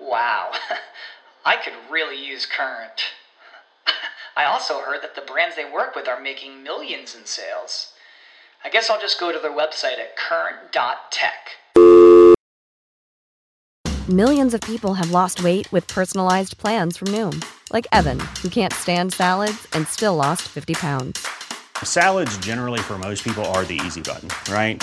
Wow, I could really use Current. I also heard that the brands they work with are making millions in sales. I guess I'll just go to their website at current.tech. Millions of people have lost weight with personalized plans from Noom, like Evan, who can't stand salads and still lost 50 pounds. Salads, generally, for most people, are the easy button, right?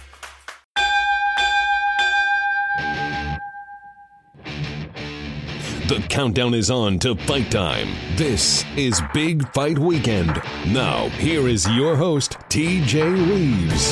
The countdown is on to fight time. This is Big Fight Weekend. Now, here is your host, TJ Reeves.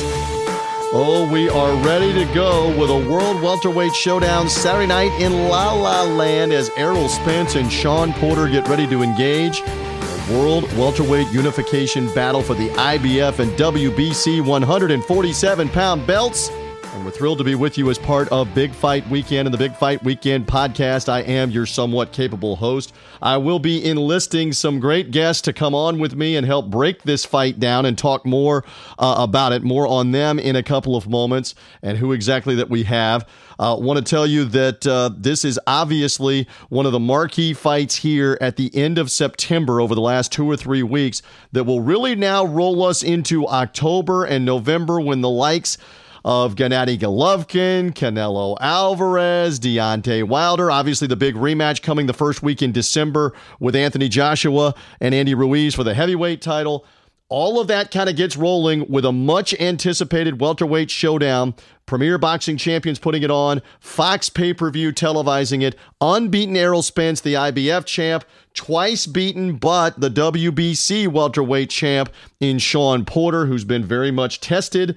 Oh, we are ready to go with a World Welterweight Showdown Saturday night in La La Land as Errol Spence and Shawn Porter get ready to engage. A World Welterweight Unification Battle for the IBF and WBC 147 pound belts. And we're thrilled to be with you as part of Big Fight Weekend and the Big Fight Weekend podcast. I am your somewhat capable host. I will be enlisting some great guests to come on with me and help break this fight down and talk more uh, about it, more on them in a couple of moments and who exactly that we have. I uh, want to tell you that uh, this is obviously one of the marquee fights here at the end of September over the last two or three weeks that will really now roll us into October and November when the likes of Gennady Golovkin, Canelo Alvarez, Deontay Wilder. Obviously, the big rematch coming the first week in December with Anthony Joshua and Andy Ruiz for the heavyweight title. All of that kind of gets rolling with a much anticipated welterweight showdown. Premier Boxing Champions putting it on, Fox pay per view televising it, unbeaten Errol Spence, the IBF champ, twice beaten, but the WBC welterweight champ in Shawn Porter, who's been very much tested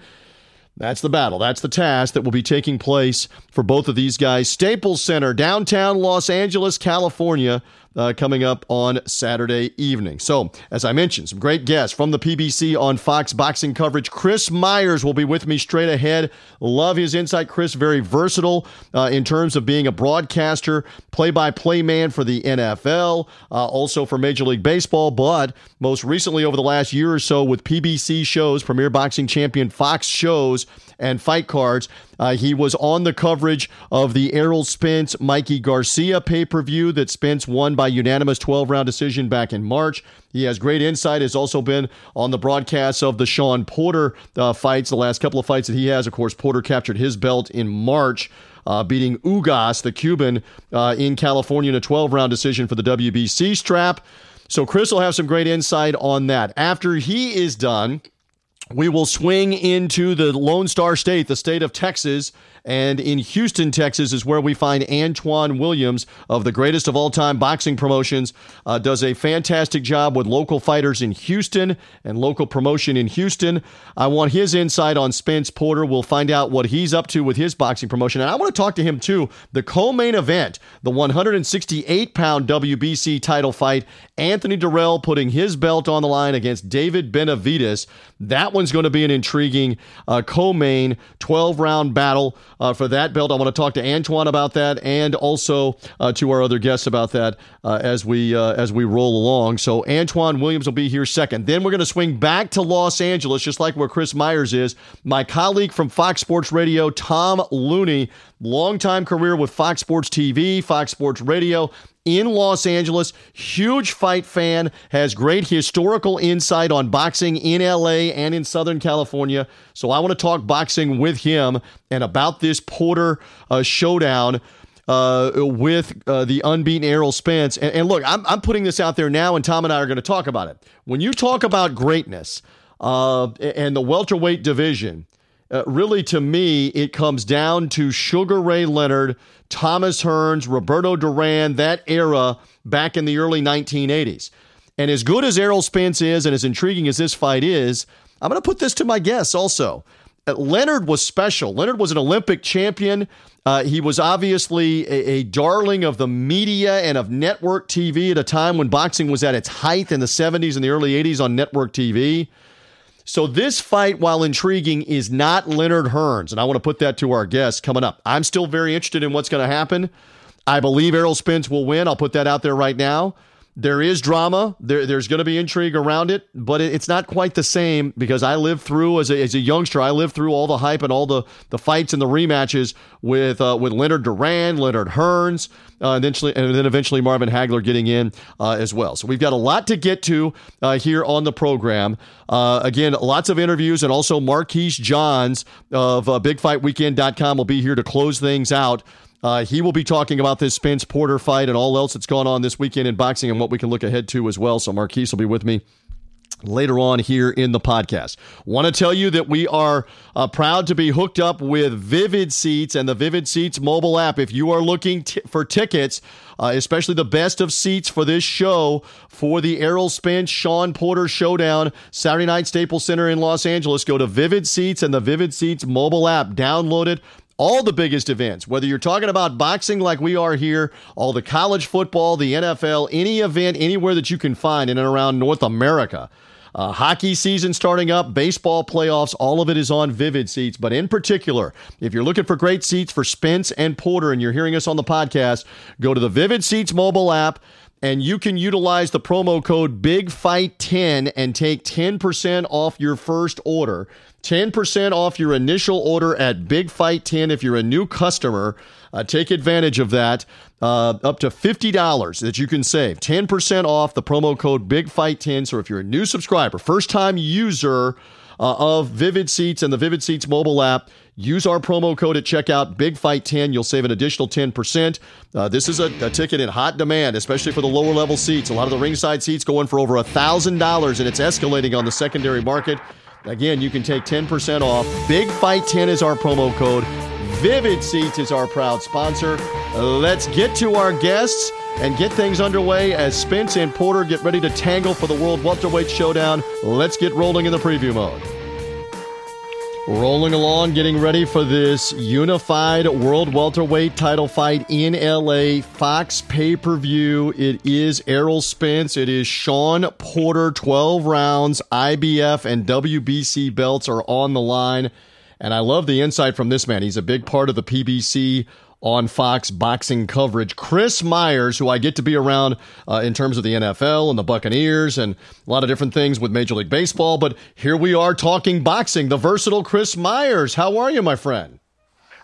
that's the battle. That's the task that will be taking place for both of these guys. Staples Center, downtown Los Angeles, California uh, coming up on Saturday evening. So, as I mentioned, some great guests from the PBC on Fox boxing coverage. Chris Myers will be with me straight ahead. Love his insight. Chris, very versatile uh, in terms of being a broadcaster, play by play man for the NFL, uh, also for Major League Baseball, but most recently over the last year or so with PBC shows, Premier Boxing Champion Fox shows and fight cards. Uh, he was on the coverage of the Errol Spence Mikey Garcia pay per view that Spence won by unanimous 12 round decision back in March. He has great insight, has also been on the broadcasts of the Shawn Porter uh, fights, the last couple of fights that he has. Of course, Porter captured his belt in March. Uh, beating Ugas, the Cuban, uh, in California in a 12 round decision for the WBC strap. So, Chris will have some great insight on that. After he is done, we will swing into the Lone Star State, the state of Texas, and in Houston, Texas, is where we find Antoine Williams of the greatest of all time boxing promotions. Uh, does a fantastic job with local fighters in Houston and local promotion in Houston. I want his insight on Spence Porter. We'll find out what he's up to with his boxing promotion. And I want to talk to him too. The co main event, the 168 pound WBC title fight, Anthony Dirrell putting his belt on the line against David Benavidez. That one's going to be an intriguing uh, co main 12 round battle uh, for that belt. I want to talk to Antoine about that, and also uh, to our other guests about that uh, as we uh, as we roll along. So Antoine Williams will be here second. Then we're going to swing back to Los Angeles, just like where Chris Myers is. My colleague from Fox Sports Radio, Tom Looney, longtime career with Fox Sports TV, Fox Sports Radio in Los Angeles. Huge fight fan, has great historical insight on boxing in LA and in Southern California. So I want to talk boxing with him and about this Porter uh, showdown. Uh, with uh, the unbeaten Errol Spence. And, and look, I'm, I'm, putting this out there now, and Tom and I are going to talk about it. When you talk about greatness uh, and the welterweight division, uh, really to me, it comes down to Sugar Ray Leonard, Thomas Hearns, Roberto Duran, that era back in the early 1980s. And as good as Errol Spence is and as intriguing as this fight is, I'm going to put this to my guess also. Uh, Leonard was special. Leonard was an Olympic champion. Uh, he was obviously a, a, darling of the media and of network TV at a time when boxing was at its height in the 70s and the early 80s on network TV. So, this fight, while intriguing, is not Leonard Hearns. And I want to put that to our guests coming up. I'm still very interested in what's going to happen. I believe Errol Spence will win. I'll put that out there right now. There is drama. There, there's going to be intrigue around it, but it, it's not quite the same because I lived through as a, as a youngster. I lived through all the hype and all the, the fights and the rematches with uh, with Leonard Duran, Leonard Hearns, uh, and, eventually, and then eventually Marvin Hagler getting in uh, as well. So we've got a lot to get to uh, here on the program. Uh, again, lots of interviews, and also Marquise Johns of uh, BigFightWeekend.com will be here to close things out. Uh, he will be talking about this Spence Porter fight and all else that's gone on this weekend in boxing and what we can look ahead to as well. So Marquise will be with me later on here in the podcast. Want to tell you that we are uh, proud to be hooked up with Vivid Seats and the Vivid Seats mobile app. If you are looking t- for tickets, uh, especially the best of seats for this show for the Errol Spence Shawn Porter Showdown Saturday night Staples Center in Los Angeles, go to Vivid Seats and the Vivid Seats mobile app. Download it all the biggest events, whether you're talking about boxing like we are here, all the college football, the NFL, any event anywhere that you can find in and around North America. Uh, hockey season starting up, baseball playoffs, all of it is on Vivid Seats. But in particular, if you're looking for great seats for Spence and Porter and you're hearing us on the podcast, go to the Vivid Seats mobile app and you can utilize the promo code BIGFIGHT10 and take 10% off your first order. 10% off your initial order at Big Fight 10 if you're a new customer. Uh, take advantage of that. Uh, up to $50 that you can save. 10% off the promo code Big Fight 10. So if you're a new subscriber, first time user uh, of Vivid Seats and the Vivid Seats mobile app, use our promo code at checkout, Big Fight 10. You'll save an additional 10%. Uh, this is a, a, ticket in hot demand, especially for the lower level seats. A lot of the ringside seats going for over $1,000, and it's escalating on the secondary market. Again, you can take 10% off. Big Fight 10 is our promo code. Vivid Seats is our proud sponsor. Let's get to our guests and get things underway as Spence and Porter get ready to tangle for the World Welterweight Showdown. Let's get rolling in the preview mode. Rolling along, getting ready for this unified world welterweight title fight in LA. Fox pay per view. It is Errol Spence. It is Shawn Porter. 12 rounds. IBF and WBC belts are on the line. And I love the insight from this man. He's a big part of the PBC on Fox boxing coverage. Chris Myers, who I get to be around uh, in terms of the NFL and the Buccaneers and a lot of different things with Major League Baseball. But here we are talking boxing. The versatile Chris Myers. How are you, my friend?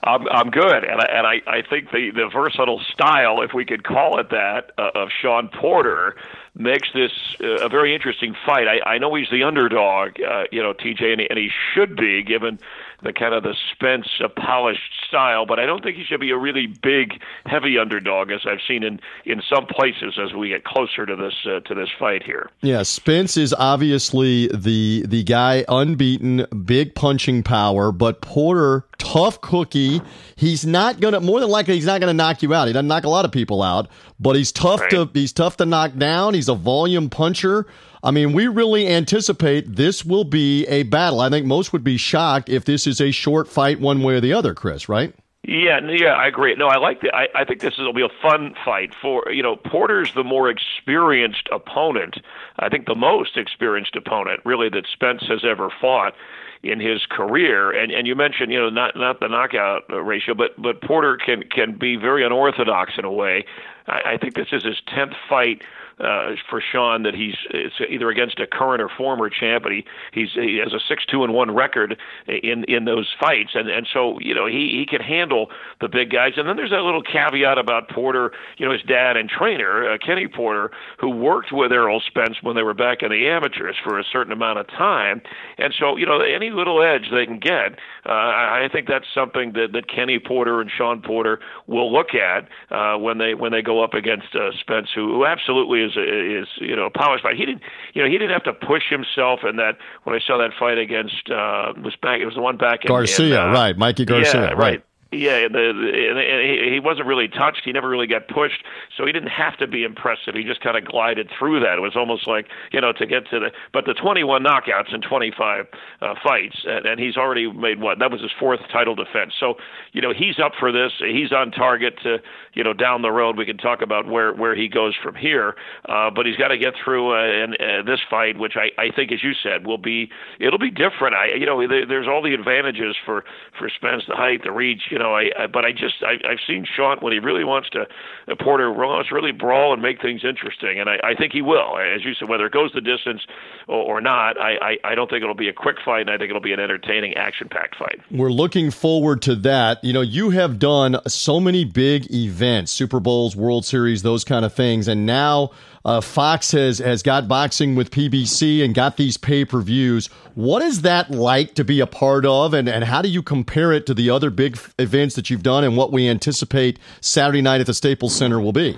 I'm I'm good, and I, and I I think the the versatile style, if we could call it that, uh, of Shawn Porter makes this uh, a very interesting fight. I, I know he's the underdog, uh, you know, TJ, and he, and he should be given the kind of the Spence uh, polished style, but I don't think he should be a really big, heavy underdog as I've seen in in some places as we get closer to this uh, to this fight here. Yeah, Spence is obviously the the guy unbeaten, big punching power, but Porter tough cookie. He's not gonna more than likely he's not gonna knock you out. He doesn't knock a lot of people out, but he's tough right. to he's tough to knock down. He's a volume puncher. I mean, we really anticipate this will be a battle. I think most would be shocked if this is a short fight one way or the other, Chris, right? Yeah, yeah, I agree. No, I like the. I, I think this will be a fun fight for you know Porter's the more experienced opponent. I think the most experienced opponent really that Spence has ever fought in his career. And and you mentioned you know not not the knockout ratio, but but Porter can can be very unorthodox in a way. I, I think this is his tenth fight uh, for Shawn that he's it's either against a current or former champ, but he he's he has a six two and one record in in those fights, and and so you know he he can handle the big guys. And then there's that little caveat about Porter, you know his dad and trainer uh, Kenny Porter, who worked with Errol Spence when they were back in the amateurs for a certain amount of time, and so you know any little edge they can get, uh, I, think that's something that that Kenny Porter and Shawn Porter will look at uh, when they when they go go up against uh, Spence, who, who absolutely is is you know a power fight. He didn't you know he didn't have to push himself in that when I saw that fight against uh, was back it was the one back in, Garcia, in, uh, right? Mikey Garcia, yeah, right. Yeah, the, the, he wasn't really touched. He never really got pushed, so he didn't have to be impressive. He just kind of glided through that. It was almost like you know to get to the. But the 21 knockouts in 25 uh, fights, and, and he's already made what? That was his fourth title defense. So you know he's up for this. He's on target to you know down the road. We can talk about where where he goes from here, uh, but he's got to get through uh, and, uh, this fight, which I I think, as you said, will be it'll be different. I you know there, there's all the advantages for for Spence, the height, the reach. You know, I, I but I just I, I've seen Shawn when he really wants to uh, Porter wants really brawl and make things interesting, and I, I think he will. As you said, whether it goes the distance or, or not, I, I I don't think it'll be a quick fight, and I think it'll be an entertaining, action-packed fight. We're looking forward to that. You know, you have done so many big events, Super Bowls, World Series, those kind of things, and now uh, Fox has has got boxing with PBC and got these pay per views. What is that like to be a part of, and, and how do you compare it to the other big events that you've done and what we anticipate Saturday night at the Staples Center will be?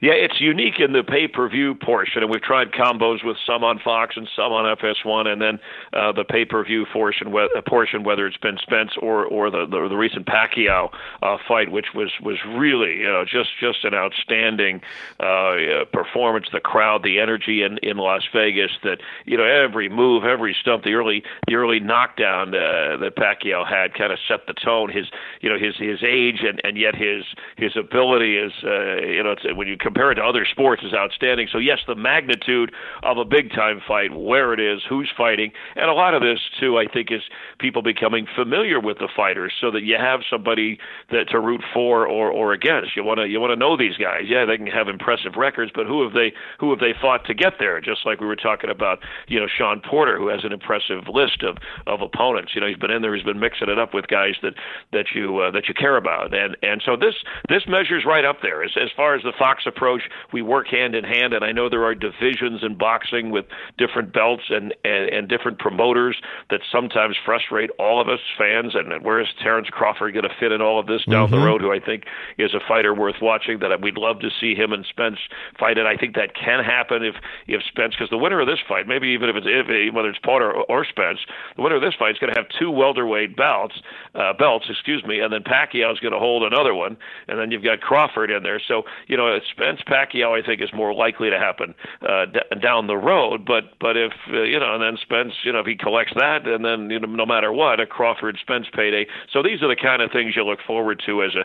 Yeah, it's unique in the pay per view portion, and we've tried combos with some on Fox and some on FS1, and then uh, the pay per view portion, portion, whether it's been Spence or or the the, the recent Pacquiao uh, fight, which was was really you know just just an outstanding uh, performance. The crowd, the energy in in Las Vegas, that you know every move, every stump, the early the early knockdown uh, that Pacquiao had kind of set the tone. His you know his his age and and yet his his ability is uh, you know when you compare it to other sports is outstanding. So yes, the magnitude of a big time fight, where it is, who's fighting, and a lot of this too, I think, is people becoming familiar with the fighters, so that you have somebody that to root for or or against. You want to you want to know these guys. Yeah, they can have impressive records, but who have they who have they fought to get there? Just like we were talking about, you know, Shawn Porter, who has an impressive list of of opponents. You know, he's been in there, he's been mixing it up with guys that that you uh, that you care about, and and so this this measures right up there as as far as the Fox approach. We work hand in hand, and I know there are divisions in boxing with different belts and, and, and different promoters that sometimes frustrate all of us fans. And where's Terrence Crawford going to fit in all of this down mm-hmm. the road? Who I think is a fighter worth watching. That we'd love to see him and Spence fight, and I think that can happen if if Spence, because the winner of this fight, maybe even if it's if, whether it's Porter or, or Spence, the winner of this fight is going to have two welterweight belts, uh, belts, excuse me, and then Pacquiao is going to hold another one, and then you've got Crawford in there. So you know, Spence Pacquiao, I think, is more likely to happen uh, d- down the road. But but if uh, you know, and then Spence, you know, if he collects that, and then you know, no matter what, a Crawford Spence payday. So these are the kind of things you look forward to as a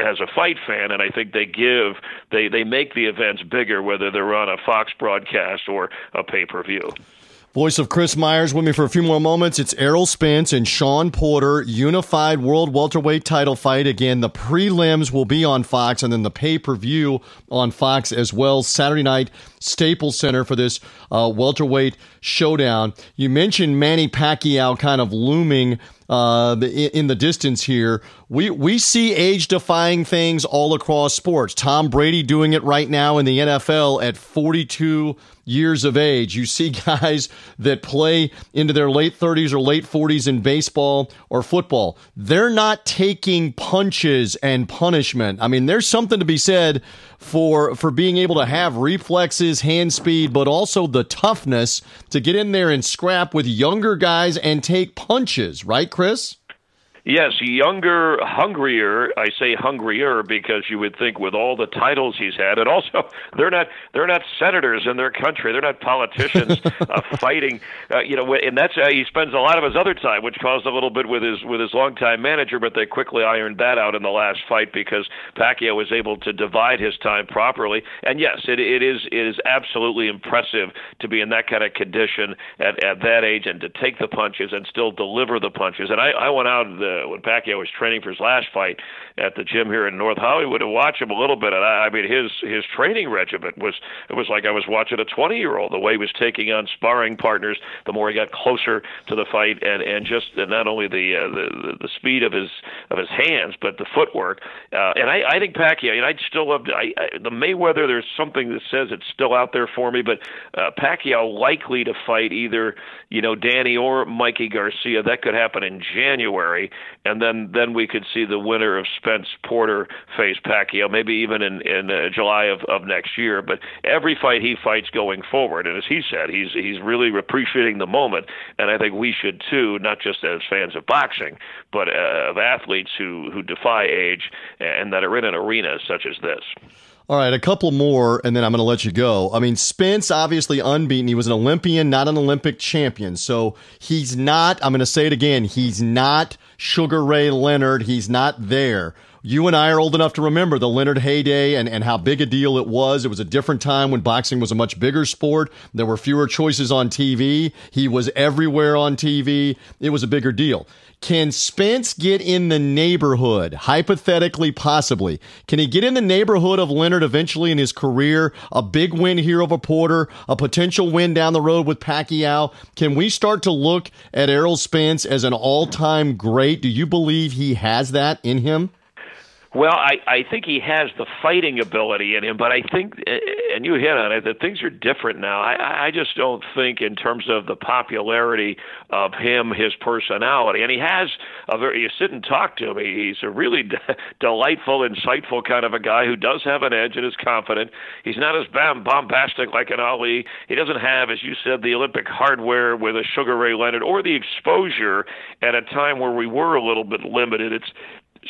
as a fight fan, and I think they give they they make the events bigger, whether they're on a Fox broadcast or a pay per view. Voice of Chris Myers with me for a few more moments. It's Errol Spence and Shawn Porter, unified world welterweight title fight. Again, the prelims will be on Fox and then the pay per view on Fox as well. Saturday night, Staples Center for this uh, welterweight showdown. You mentioned Manny Pacquiao kind of looming uh, in the distance here. We we see age defying things all across sports. Tom Brady doing it right now in the NFL at 42 years of age. You see guys that play into their late 30s or late 40s in baseball or football. They're not taking punches and punishment. I mean, there's something to be said for for being able to have reflexes, hand speed, but also the toughness to get in there and scrap with younger guys and take punches, right, Chris? Yes, younger, hungrier. I say hungrier because you would think with all the titles he's had, and also they're not they're not senators in their country. They're not politicians uh, fighting. Uh, you know, and that's how he spends a lot of his other time, which caused a little bit with his with his longtime manager. But they quickly ironed that out in the last fight because Pacquiao was able to divide his time properly. And yes, it it is it is absolutely impressive to be in that kind of condition at at that age and to take the punches and still deliver the punches. And I I went out. The, when Pacquiao was training for his last fight at the gym here in North Hollywood to watch him a little bit. And I, I mean, his his training regimen was it was like I was watching a 20 year old. The way he was taking on sparring partners, the more he got closer to the fight, and and just and not only the uh, the the speed of his of his hands, but the footwork. Uh, and I I think Pacquiao. And I'd still love to, I, I, the Mayweather. There's something that says it's still out there for me, but uh, Pacquiao likely to fight either you know Danny or Mikey Garcia. That could happen in January and then then we could see the winner of Spence Porter face Pacquiao, maybe even in in uh, July of of next year. But every fight he fights going forward, and as he said, he's he's really appreciating the moment, and I think we should too, not just as fans of boxing, but uh, of athletes who who defy age and that are in an arena such as this. All right, a couple more, and then I'm going to let you go. I mean, Spence, obviously unbeaten. He was an Olympian, not an Olympic champion. So he's not, I'm going to say it again, he's not Sugar Ray Leonard. He's not there. You and I are old enough to remember the Leonard heyday and, and how big a deal it was. It was a different time when boxing was a much bigger sport. There were fewer choices on TV. He was everywhere on TV. It was a bigger deal. Can Spence get in the neighborhood, hypothetically, possibly? Can he get in the neighborhood of Leonard eventually in his career? A big win here over Porter, a potential win down the road with Pacquiao. Can we start to look at Errol Spence as an all time great? Do you believe he has that in him? Well, I, I think he has the fighting ability in him, but I think, and you hit on it, that things are different now. I, I just don't think, in terms of the popularity of him, his personality, and he has a very. You sit and talk to him. He's a really de- delightful, insightful kind of a guy who does have an edge and is confident. He's not as bam, bombastic like an Ali. He doesn't have, as you said, the Olympic hardware with a Sugar Ray Leonard or the exposure at a time where we were a little bit limited. It's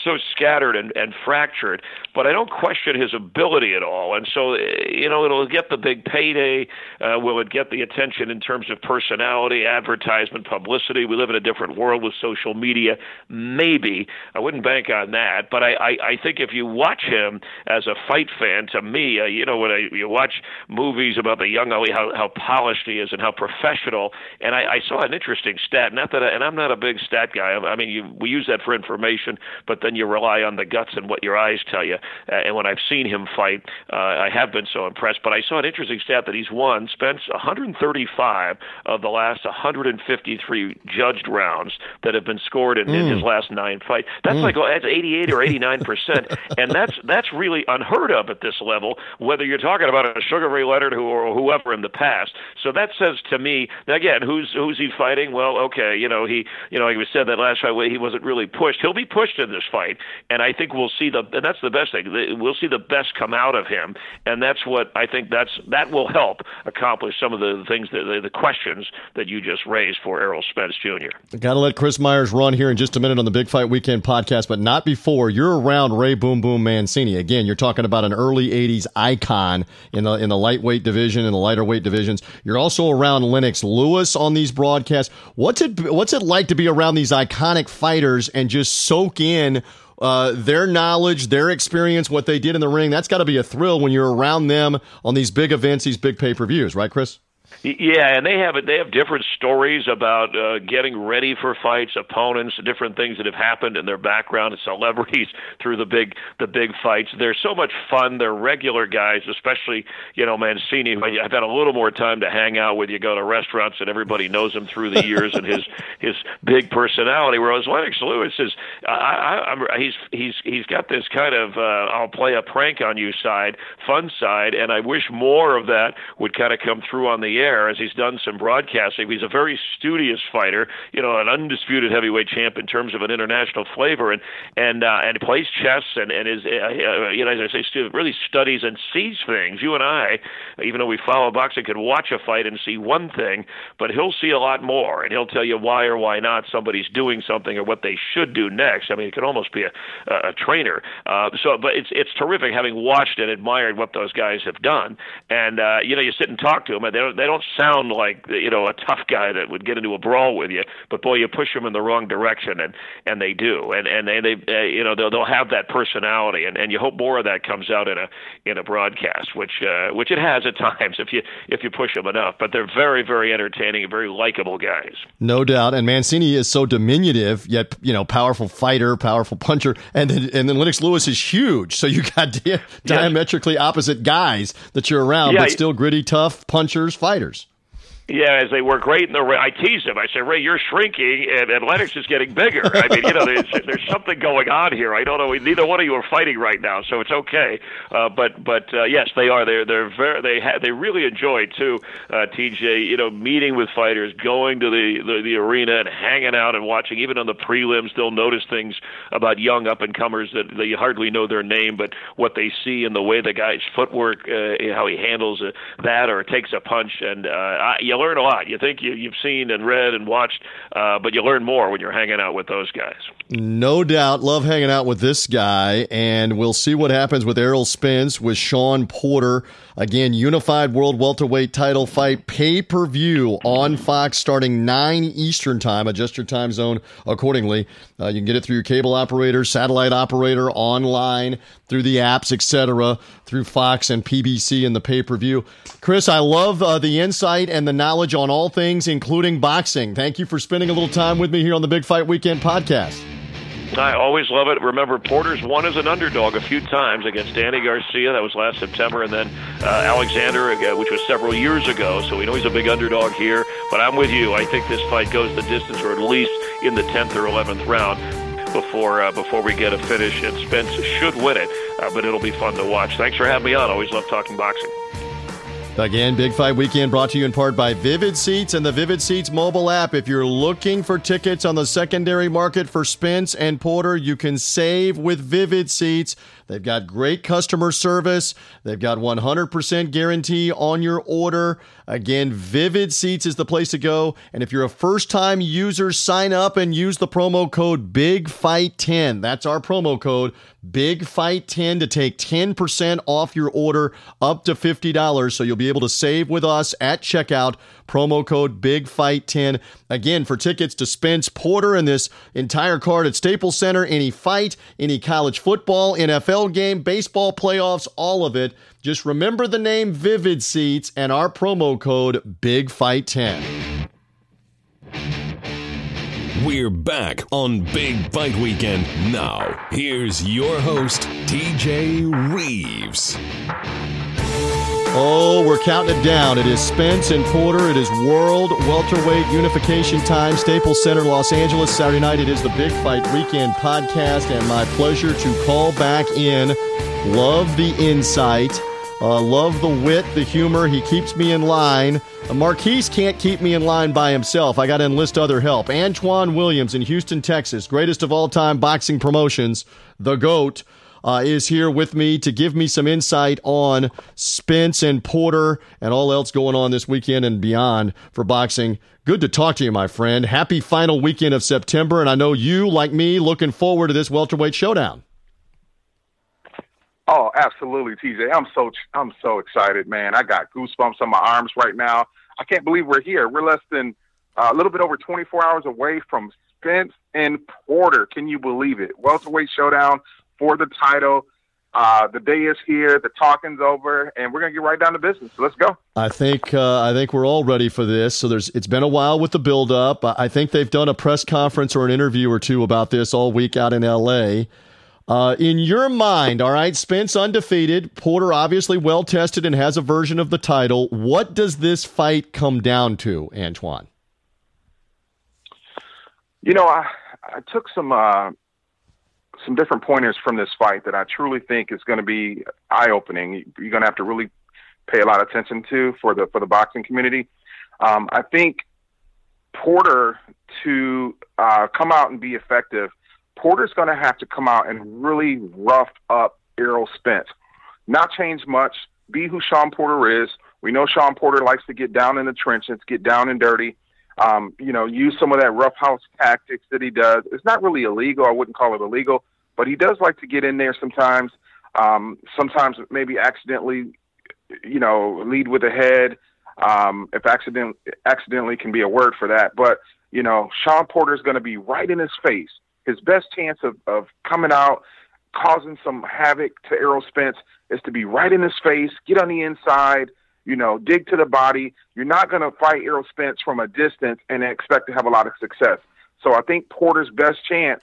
so scattered and, and fractured, but I don't question his ability at all. And so, you know, it'll get the big payday. Uh, will it get the attention in terms of personality, advertisement, publicity? We live in a different world with social media. Maybe. I wouldn't bank on that. But I, I, I think if you watch him as a fight fan, to me, uh, you know, when I, you watch movies about the young Ali, how, how polished he is and how professional, and I, I saw an interesting stat, not that I, and I'm not a big stat guy. I, I mean, you, we use that for information, but then you rely on the guts and what your eyes tell you. Uh, and when I've seen him fight, uh, I have been so impressed. But I saw an interesting stat that he's won, spent 135 of the last 153 judged rounds that have been scored in, mm. in his last nine fights. That's mm. like oh, that's 88 or 89 percent, and that's that's really unheard of at this level. Whether you're talking about a Sugar Ray Leonard who, or whoever in the past, so that says to me again, who's who's he fighting? Well, okay, you know he you know he was said that last fight he wasn't really pushed. He'll be pushed in this fight, and I think we'll see the and that's the best thing. We'll see the best come out of him, and that's what I think that's that will help accomplish some of the things that the, the questions that you just raised for Errol Spence Jr. Got to let Chris Myers run here in just a minute on the Big Fight Weekend podcast, but not before. You're around Ray Boom Boom Mancini again. You're talking about an early '80s icon in the in the lightweight division and the lighter weight divisions. You're also around Lennox Lewis on these broadcasts. What's it What's it like to be around these iconic fighters and just soak in? Uh, their knowledge, their experience, what they did in the ring. That's got to be a thrill when you're around them on these big events, these big pay per views, right, Chris? Yeah, and they have it. they have different stories about uh, getting ready for fights, opponents, different things that have happened in their background, and celebrities through the big the big fights. They're so much fun. They're regular guys, especially you know Mancini. I've had a little more time to hang out with. You go to restaurants, and everybody knows him through the years and his his big personality. Whereas Lennox Lewis is, I, I, I'm, he's he's he's got this kind of uh, I'll play a prank on you side, fun side, and I wish more of that would kind of come through on the air as he's done some broadcasting. He's a very studious fighter, you know, an undisputed heavyweight champ in terms of an international flavor, and and uh, and plays chess and and is uh, uh you know as I say, really studies and sees things. You and I, even though we follow boxing, could watch a fight and see one thing, but he'll see a lot more, and he'll tell you why or why not somebody's doing something or what they should do next. I mean, it could almost be a a trainer. Uh, so, but it's it's terrific having watched and admired what those guys have done, and uh, you know, you sit and talk to them, and they don't they don't sound like you know a tough guy that would get into a brawl with you, but boy, you push them in the wrong direction, and and they do, and and they, they uh, you know they'll they'll have that personality, and and you hope more of that comes out in a in a broadcast, which uh, which it has at times if you if you push them enough. But they're very very entertaining and very likable guys. No doubt, and Mancini is so diminutive yet you know powerful fighter, powerful puncher, and then and then Lennox Lewis is huge, so you got di- diametrically opposite guys that you're around, yeah, but still gritty, tough punchers, fighters fighters. Yeah, as they were great in the ring. I teased him. I said, Ray, you're shrinking, and, and Lennox is getting bigger. I mean, you know, there's, there's something going on here. I don't know. Neither one of you are fighting right now, so it's okay. Uh, but but uh, yes, they are. They're they're very they ha- they really enjoy too. Uh, TJ, you know, meeting with fighters, going to the, the the arena and hanging out and watching. Even on the prelims, they'll notice things about young up and comers that they hardly know their name, but what they see in the way the guy's footwork, uh, how he handles uh, that or takes a punch, and uh, I, you learn a lot. You think you, you've seen and read and watched, uh, but you learn more when you're hanging out with those guys. No doubt. Love hanging out with this guy, and we'll see what happens with Errol Spence, with Shawn Porter. Again, unified world welterweight title fight pay per view on Fox starting 9 Eastern time. Adjust your time zone accordingly. Uh, you can get it through your cable operator, satellite operator, online, through the apps, etc., through Fox and PBC and the pay per view. Chris, I love uh, the insight and the knowledge on all things, including boxing. Thank you for spending a little time with me here on the Big Fight Weekend podcast. I always love it. Remember, Porter's won as an underdog a few times against Danny Garcia. That was last September, and then uh, Alexander, uh, which was several years ago. So we know he's a big underdog here. But I'm with you. I think this fight goes the distance, or at least in the 10th or 11th round before uh, before we get a finish. And Spence should win it, uh, but it'll be fun to watch. Thanks for having me on. Always love talking boxing. Again, Big Fight Weekend brought to you in part by Vivid Seats and the Vivid Seats mobile app. If you're looking for tickets on the secondary market for Spence and Porter, you can save with Vivid Seats. They've got great customer service. They've got 100% guarantee on your order. Again, Vivid Seats is the place to go. And if you're a first time user, sign up and use the promo code BIGFIGHT10. That's our promo code BIGFIGHT10 to take 10% off your order up to $50. So you'll be able to save with us at checkout. Promo code BIGFIGHT10. Again, for tickets to Spence Porter and this entire card at Staples Center, any fight, any college football, NFL game, baseball playoffs, all of it. Just remember the name Vivid Seats and our promo code BIGFIGHT10. We're back on Big Fight Weekend. Now, here's your host, TJ Reeves. Oh, we're counting it down. It is Spence and Porter. It is World Welterweight Unification Time, Staples Center, Los Angeles, Saturday night. It is the Big Fight Weekend podcast, and my pleasure to call back in. Love the insight. Uh, love the wit, the humor. He keeps me in line. Uh, Marquise can't keep me in line by himself. I got to enlist other help. Antoine Williams in Houston, Texas, greatest of all time boxing promotions, the GOAT uh, is here with me to give me some insight on Spence and Porter and all else going on this weekend and beyond for boxing. Good to talk to you, my friend. Happy final weekend of September, and I know you, like me, looking forward to this welterweight showdown. Oh, absolutely, TJ. I'm so I'm so excited, man. I got goosebumps on my arms right now. I can't believe we're here. We're less than uh, a little bit over 24 hours away from Spence and Porter. Can you believe it? Welterweight showdown for the title. Uh, the day is here, the talking's over, and we're gonna get right down to business. So let's go. I think uh, I think we're all ready for this. So there's it's been a while with the build up. I think they've done a press conference or an interview or two about this all week out in L.A. Uh, in your mind, all right, Spence undefeated, Porter obviously well tested and has a version of the title. What does this fight come down to, Antoine? You know, I I took some uh, some different pointers from this fight that I truly think is going to be eye opening. You're going to have to really pay a lot of attention to for the for the boxing community. Um, I think Porter to uh, come out and be effective. Porter's going to have to come out and really rough up Errol Spence, not change much. Be who Shawn Porter is. We know Shawn Porter likes to get down in the trenches, get down and dirty. Um, you know, use some of that roughhouse tactics that he does. It's not really illegal. I wouldn't call it illegal, but he does like to get in there sometimes. Um, sometimes maybe accidentally, you know, lead with the head. Um, if accident accidentally can be a word for that, but you know, Shawn Porter is going to be right in his face. His best chance of, of coming out, causing some havoc to Errol Spence is to be right in his face, get on the inside, you know, dig to the body. You're not going to fight Errol Spence from a distance and expect to have a lot of success. So I think Porter's best chance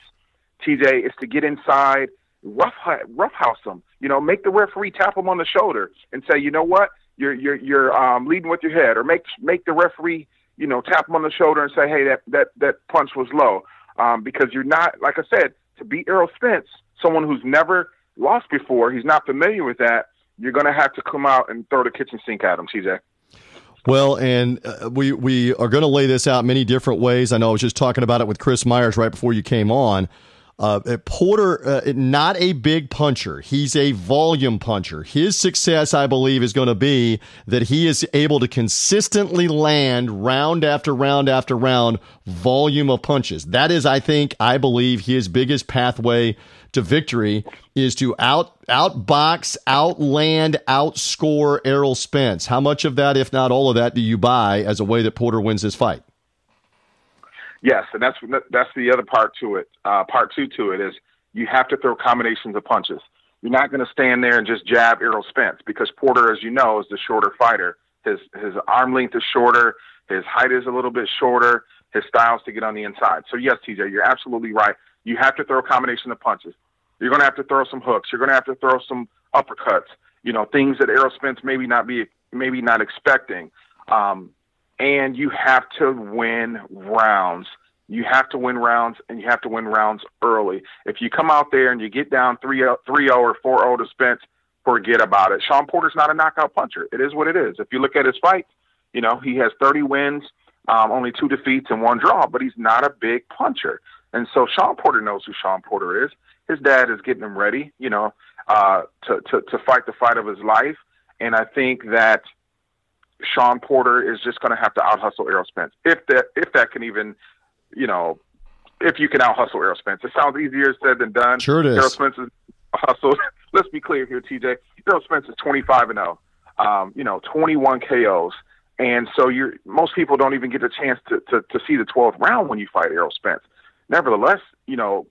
TJ, is to get inside, rough roughhouse him. You know, make the referee tap him on the shoulder and say, you know what, you're you're you're um, leading with your head, or make make the referee, you know, tap him on the shoulder and say, hey, that that that punch was low, um, because you're not, like I said, to beat Errol Spence, someone who's never lost before, he's not familiar with that. You're going to have to come out and throw the kitchen sink at him, TJ. Well, and uh, we we are going to lay this out many different ways. I know I was just talking about it with Chris Myers right before you came on. Uh, Porter, uh, not a big puncher. He's a volume puncher. His success, I believe, is going to be that he is able to consistently land round after round after round volume of punches. That is, I think, I believe, his biggest pathway to victory is to out outbox, outland, outscore Errol Spence. How much of that, if not all of that, do you buy as a way that Porter wins this fight? Yes, and that's that's the other part to it. Uh, part two to it is you have to throw combinations of punches. You're not going to stand there and just jab Errol Spence because Porter, as you know, is the shorter fighter. His his arm length is shorter. His height is a little bit shorter. His styles to get on the inside. So yes, TJ, you're absolutely right. You have to throw a combination of punches. You're going to have to throw some hooks. You're going to have to throw some uppercuts. You know, things that Errol Spence maybe not be maybe not expecting. Um, and you have to win rounds. You have to win rounds, and you have to win rounds early. If you come out there and you get down 3 0 or 4 0 to Spence, forget about it. Shawn Porter's not a knockout puncher. It is what it is. If you look at his fights, you know, he has 30 wins, um, only two defeats and one draw, but he's not a big puncher. And so Shawn Porter knows who Shawn Porter is. His dad is getting him ready, you know, uh, to, to, to fight the fight of his life. And I think that Shawn Porter is just going to have to out hustle Errol Spence if that if that can even, you know, if you can out hustle Errol Spence. It sounds easier said than done. Sure it is. Errol Spence is hustled. Let's be clear here, TJ. Errol Spence is twenty five and zero. Oh. Um, you know, twenty one KOs. And so you're most people don't even get a chance to, to, to see the 12th round when you fight Errol Spence. Nevertheless, you know,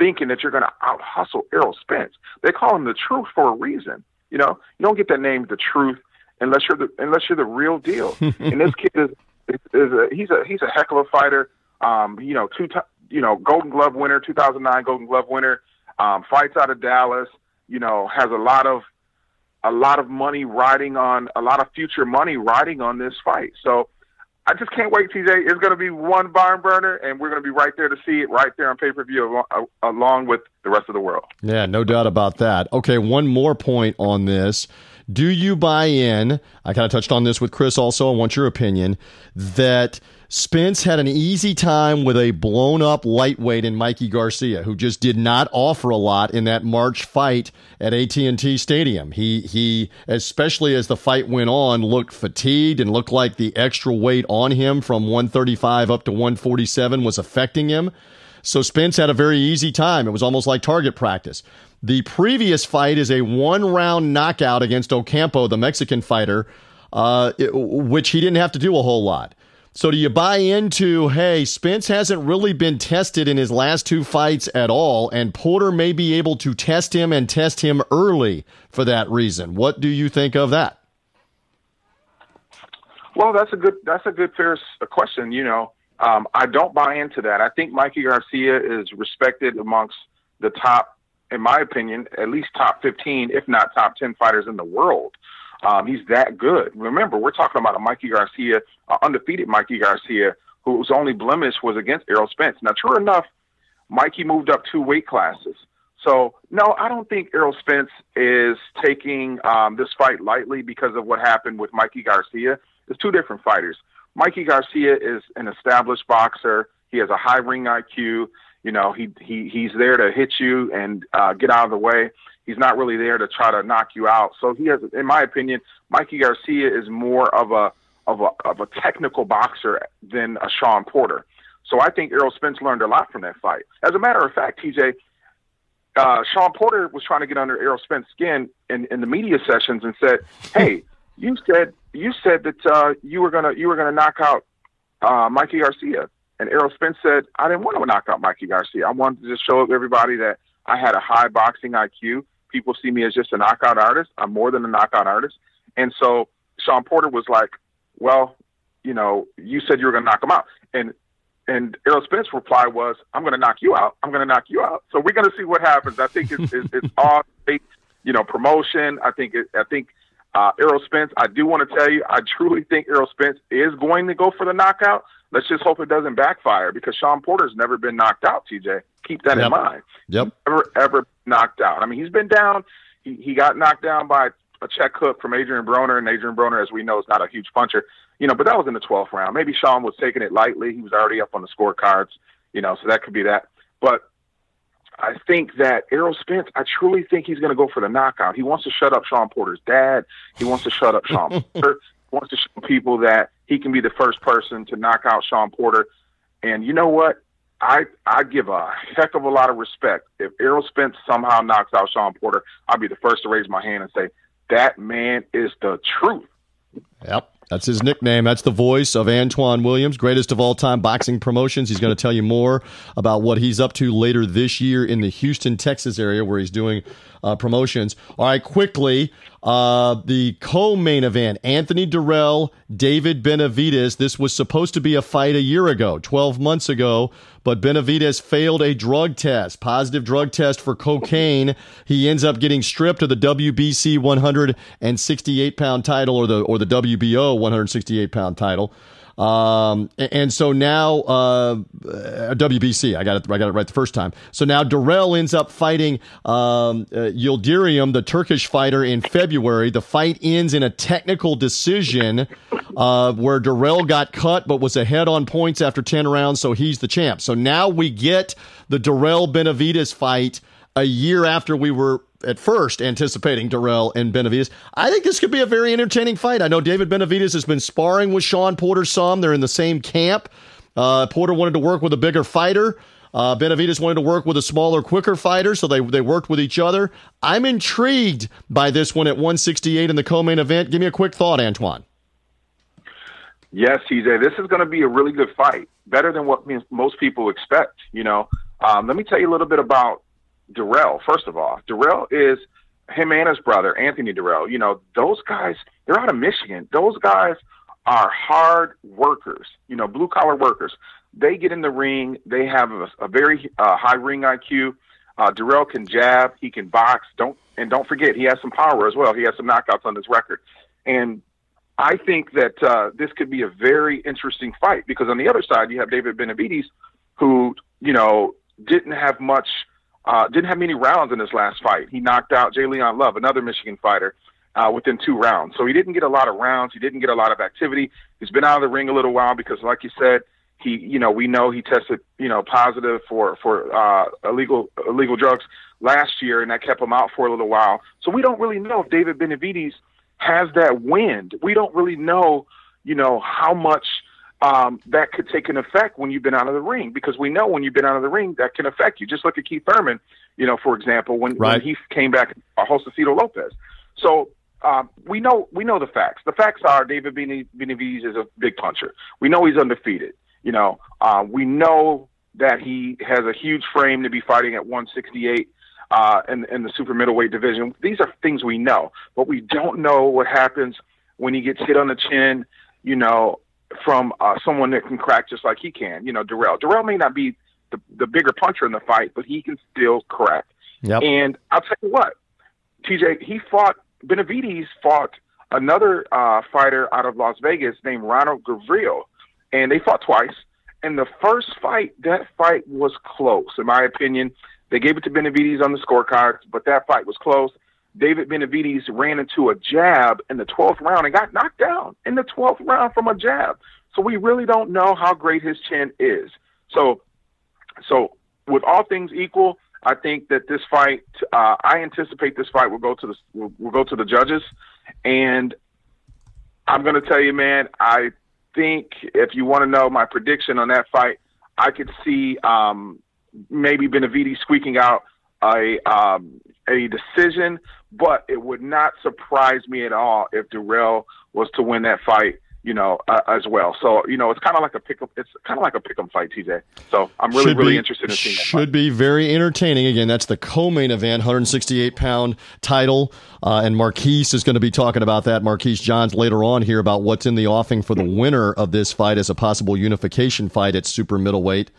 thinking that you're going to out hustle Errol Spence. They call him the truth for a reason. You know, you don't get that name, the truth, unless you're the unless you're the real deal. and this kid is is a, he's a he's a heck of a fighter. Um, you know, two time you know Golden Glove winner, 2009 Golden Glove winner. Um, fights out of Dallas. You know, has a lot of a lot of money riding on a lot of future money riding on this fight. So I just can't wait, TJ. It's going to be one barn burner, and we're going to be right there to see it right there on pay per view along with the rest of the world. Yeah, no doubt about that. Okay, one more point on this. Do you buy in? I kind of touched on this with Chris also. I want your opinion that Spence had an easy time with a blown up lightweight in Mikey Garcia, who just did not offer a lot in that March fight at AT&T Stadium. He he especially as the fight went on looked fatigued and looked like the extra weight on him from 135 up to 147 was affecting him. So Spence had a very easy time. It was almost like target practice. The previous fight is a one round knockout against Ocampo, the Mexican fighter, uh, it, which he didn't have to do a whole lot. So do you buy into, hey, Spence hasn't really been tested in his last two fights at all, and Porter may be able to test him and test him early for that reason? What do you think of that? Well, that's a good that's a good fair question. You know, um, I don't buy into that. I think Mikey Garcia is respected amongst the top, in my opinion, at least top 15, if not top 10 fighters in the world. Um, he's that good. Remember, we're talking about a Mikey Garcia, undefeated Mikey Garcia, whose only blemish was against Errol Spence. Now, true enough, Mikey moved up two weight classes. So, no, I don't think Errol Spence is taking um, this fight lightly because of what happened with Mikey Garcia. It's two different fighters. Mikey Garcia is an established boxer. He has a high ring IQ. You know, he he he's there to hit you and uh, get out of the way. He's not really there to try to knock you out. So he has, in my opinion, Mikey Garcia is more of a of a of a technical boxer than a Shawn Porter. So I think Errol Spence learned a lot from that fight. As a matter of fact, TJ, uh, Shawn Porter was trying to get under Errol Spence's skin in, in the media sessions and said, "Hey, you said you said that uh, you were gonna you were gonna knock out uh, Mikey Garcia." And Errol Spence said, "I didn't want to knock out Mikey Garcia. I wanted to just show everybody that I had a high boxing IQ. People see me as just a knockout artist. I'm more than a knockout artist." And so Shawn Porter was like, "Well, you know, you said you were going to knock him out," and and Errol Spence's reply was, "I'm going to knock you out. I'm going to knock you out." So we're going to see what happens. I think it's, it's, it's all, you know, promotion. I think it, I think Uh, Errol Spence, I do want to tell you, I truly think Errol Spence is going to go for the knockout. Let's just hope it doesn't backfire because Shawn Porter's never been knocked out, TJ. Keep that Yep. in mind. Yep. Never, ever knocked out. I mean, he's been down. He, he got knocked down by a check hook from Adrian Broner, and Adrian Broner, as we know, is not a huge puncher. You know, but that was in the 12th round. Maybe Shawn was taking it lightly. He was already up on the scorecards, you know, so that could be that. But I think that Errol Spence, I truly think he's going to go for the knockout. He wants to shut up Shawn Porter's dad. He wants to shut up Shawn Porter. He wants to show people that he can be the first person to knock out Shawn Porter. And you know what? I I give a heck of a lot of respect. If Errol Spence somehow knocks out Shawn Porter, I'll be the first to raise my hand and say that man is the truth. Yep. That's his nickname. That's the voice of Antoine Williams, greatest of all time boxing promotions. He's going to tell you more about what he's up to later this year in the Houston, Texas area where he's doing uh, promotions. All right, quickly, uh, the co-main event: Anthony Dirrell, David Benavidez. This was supposed to be a fight a year ago, 12 months ago, but Benavidez failed a drug test, positive drug test for cocaine. He ends up getting stripped of the WBC 168 pound title, or the or the WBO 168 pound title. Um, and so now, uh, WBC, I got it, I got it right the first time. So now Dirrell ends up fighting, um, uh, Yildirim, the Turkish fighter in February. The fight ends in a technical decision, uh, where Dirrell got cut, but was ahead on points after 10 rounds. So he's the champ. So now we get the Dirrell Benavidez fight a year after we were at first anticipating Dirrell and Benavidez. I think this could be a very entertaining fight. I know David Benavidez has been sparring with Shawn Porter some. They're in the same camp. Uh, Porter wanted to work with a bigger fighter. Uh, Benavidez wanted to work with a smaller, quicker fighter, so they they worked with each other. I'm intrigued by this one at 168 in the co-main event. Give me a quick thought, Antoine. Yes, TJ, this is going to be a really good fight, better than what most people expect. You know, um, let me tell you a little bit about Dirrell. First of all, Dirrell is him and his brother Anthony Dirrell. You know, those guys they're out of Michigan. Those guys are hard workers. You know, blue collar workers. They get in the ring. They have a, a very uh, high ring IQ. Uh, Dirrell can jab. He can box. Don't and don't forget he has some power as well. He has some knockouts on his record. And I think that uh, this could be a very interesting fight because on the other side you have David Benavidez, who you know didn't have much, uh, didn't have many rounds in his last fight. He knocked out J'Leon Love, another Michigan fighter, uh, within two rounds. So he didn't get a lot of rounds. He didn't get a lot of activity. He's been out of the ring a little while because, like you said, he, you know, we know he tested, you know, positive for for uh, illegal illegal drugs last year, and that kept him out for a little while. So we don't really know if David Benavidez has that wind. We don't really know, you know, how much um, that could take an effect when you've been out of the ring because we know when you've been out of the ring that can affect you. Just look at Keith Thurman, you know, for example, when, Right. when he came back, uh, Josecito Lopez. So um, we know we know the facts. The facts are David Benavidez is a big puncher. We know he's undefeated. You know, uh, we know that he has a huge frame to be fighting at 168 uh, in, in the super middleweight division. These are things we know, but we don't know what happens when he gets hit on the chin. You know, from uh, someone that can crack just like he can. You know, Dirrell. Dirrell may not be the, the bigger puncher in the fight, but he can still crack. Yep. And I'll tell you what, TJ, he fought Benavidez fought another uh, fighter out of Las Vegas named Ronald Gavril, and they fought twice. And the first fight, that fight was close, in my opinion. They gave it to Benavidez on the scorecards, but that fight was close. David Benavidez ran into a jab in the 12th round and got knocked down in the 12th round from a jab. So we really don't know how great his chin is. So, so with all things equal, I think that this fight, uh, I anticipate this fight will go to the will, will go to the judges, and I'm going to tell you, man, I think if you want to know my prediction on that fight, I could see um, maybe Benavidez squeaking out a um, a decision, but it would not surprise me at all if Dirrell was to win that fight. You know, uh, as well. So you know, it's kind of like a pick up. It's kind of like a pick 'em fight, TJ. So I'm really, Should really interested in seeing that. Should be very entertaining. Again, that's the co-main event, 168 pound title, uh, and Marquise is going to be talking about that. Marquise Johns later on here about what's in the offing for the winner of this fight as a possible unification fight at super middleweight.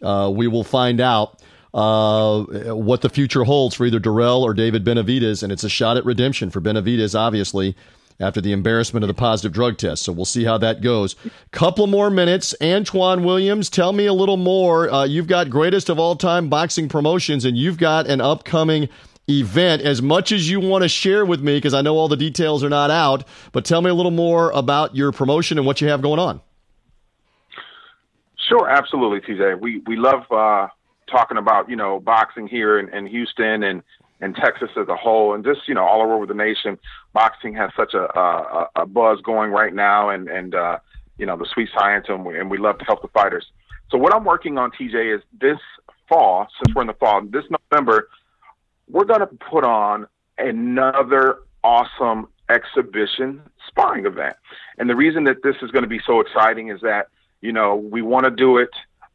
Uh, we will find out. Uh, what the future holds for either Dirrell or David Benavidez, and it's a shot at redemption for Benavidez, obviously, after the embarrassment of the positive drug test. So we'll see how that goes. Couple more minutes. Antoine Williams, tell me a little more. Uh, you've got greatest of all time boxing promotions, and you've got an upcoming event. As much as you want to share with me, because I know all the details are not out, but tell me a little more about your promotion and what you have going on. Sure, absolutely, TJ. We we love uh, talking about you know boxing here in, in Houston and and Texas as a whole, and just you know all over the nation. Boxing has such a a, a buzz going right now, and and uh, you know the sweet science, and we, and we love to help the fighters. So what I'm working on, TJ, is this fall. Since we're in the fall, this November, we're going to put on another awesome exhibition sparring event. And the reason that this is going to be so exciting is that you know we want to do it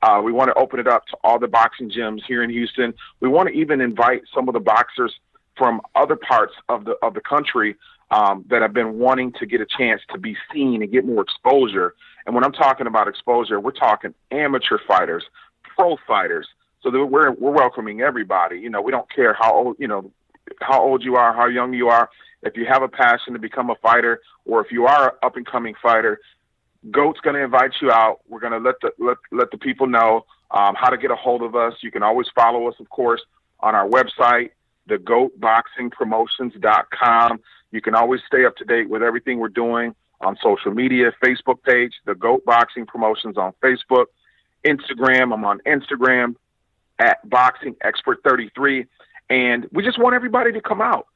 uh, we want to open it up to all the boxing gyms here in Houston. We want to even invite some of the boxers from other parts of the of the country um, that have been wanting to get a chance to be seen and get more exposure. And when I'm talking about exposure, we're talking amateur fighters, pro fighters. So that we're we're welcoming everybody. You know, we don't care how old you know how old you are, how young you are. If you have a passion to become a fighter, or if you are an up and coming fighter, Goat's going to invite you out. We're going to let the let let the people know um, how to get a hold of us. You can always follow us, of course, on our website, thegoatboxingpromotions.com. You can always stay up to date with everything we're doing on social media, Facebook page, the Goat Boxing Promotions on Facebook, Instagram. I'm on Instagram at Boxing Expert 33, and we just want everybody to come out,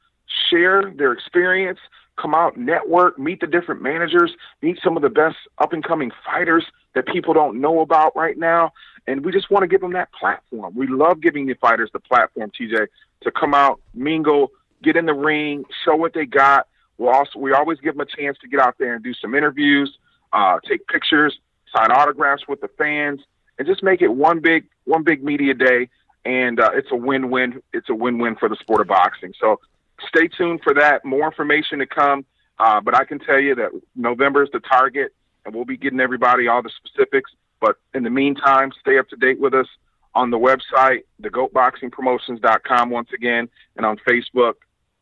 share their experience, come out, network, meet the different managers, meet some of the best up and coming fighters that people don't know about right now. And we just want to give them that platform. We love giving the fighters the platform, TJ, to come out, mingle, get in the ring, show what they got. We we'll also we always give them a chance to get out there and do some interviews, uh, take pictures, sign autographs with the fans, and just make it one big one big media day. And uh, it's a win-win. It's a win-win for the sport of boxing. So stay tuned for that. More information to come. Uh, but I can tell you that November is the target, and we'll be getting everybody all the specifics. But in the meantime, stay up to date with us on the website, thegoatboxingpromotions.com once again, and on Facebook,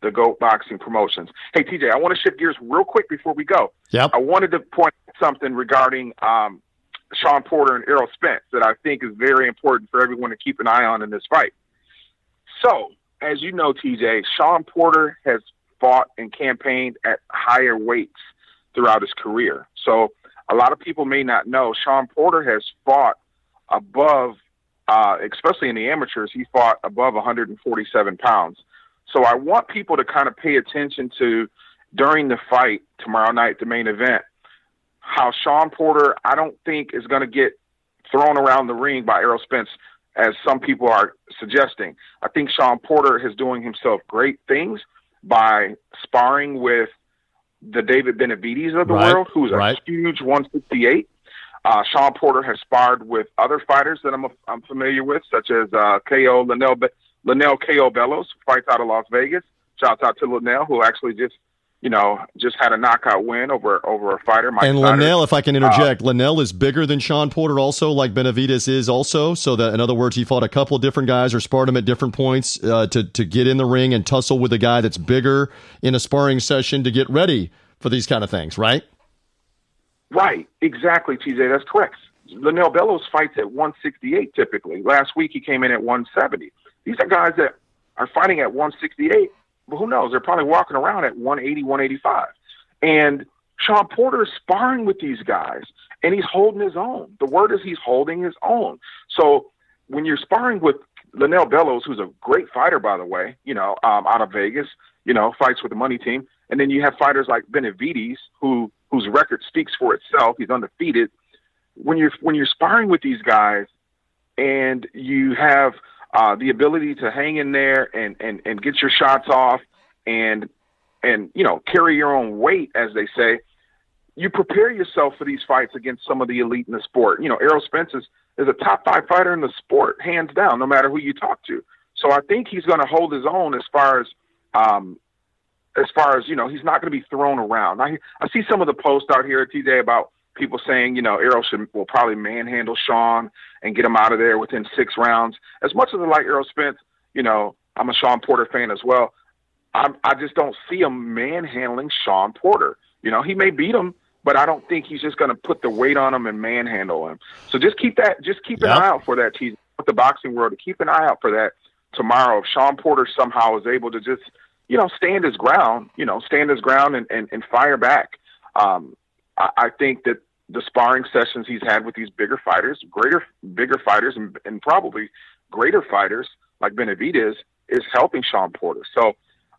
the Goat Boxing Promotions. Hey, TJ, I want to shift gears real quick before we go. Yep. I wanted to point something regarding um, Shawn Porter and Errol Spence that I think is very important for everyone to keep an eye on in this fight. So, as you know, TJ, Shawn Porter has fought and campaigned at higher weights throughout his career. So a lot of people may not know Shawn Porter has fought above, uh, especially in the amateurs, he fought above 147 pounds. So I want people to kind of pay attention to during the fight tomorrow night, the main event, how Shawn Porter, I don't think is going to get thrown around the ring by Errol Spence as some people are suggesting. I think Shawn Porter is doing himself great things by sparring with the David Benavidez of the right, world, who's right. a huge 168. Uh, Shawn Porter has sparred with other fighters that I'm, I'm familiar with, such as uh, KO Lanell, Lanell KO Bellows, fights out of Las Vegas. Shouts out to Lanell, who actually just you know, just had a knockout win over over a fighter. And. Lanell, if I can interject, uh, Lanell is bigger than Shawn Porter, also like Benavidez is also. So that, in other words, he fought a couple of different guys or sparred him at different points uh, to to get in the ring and tussle with a guy that's bigger in a sparring session to get ready for these kind of things, right? Right, exactly, TJ. That's correct. Lanell Bellows fights at 168 typically. Last week he came in at 170. These are guys that are fighting at 168 but who knows? They're probably walking around at 180, 185. And Shawn Porter is sparring with these guys, and he's holding his own. The word is he's holding his own. So when you're sparring with Lanell Bellows, who's a great fighter, by the way, you know, um, out of Vegas, you know, fights with the money team, and then you have fighters like Benavidez, who whose record speaks for itself. He's undefeated. When you're when you're sparring with these guys, and you have uh, the ability to hang in there and, and, and get your shots off and and you know carry your own weight, as they say. You prepare yourself for these fights against some of the elite in the sport. You know, Errol Spence is, is a top five fighter in the sport, hands down, no matter who you talk to. So I think he's going to hold his own as far as um, as far as you know, he's not going to be thrown around. I I see some of the posts out here TJ about people saying, you know, Errol should will probably manhandle Shawn and get him out of there within six rounds. As much as I like Errol Spence, you know, I'm a Shawn Porter fan as well. I I just don't see him manhandling Shawn Porter. You know, he may beat him, but I don't think he's just going to put the weight on him and manhandle him. So just keep that, just keep an Yep. eye out for that. Tease with the boxing world to keep an eye out for that tomorrow. If Shawn Porter somehow is able to just, you know, stand his ground, you know, stand his ground and and, and fire back. Um, I, I think that the sparring sessions he's had with these bigger fighters, greater, bigger fighters, and, and probably greater fighters like Benavidez is helping Shawn Porter. So,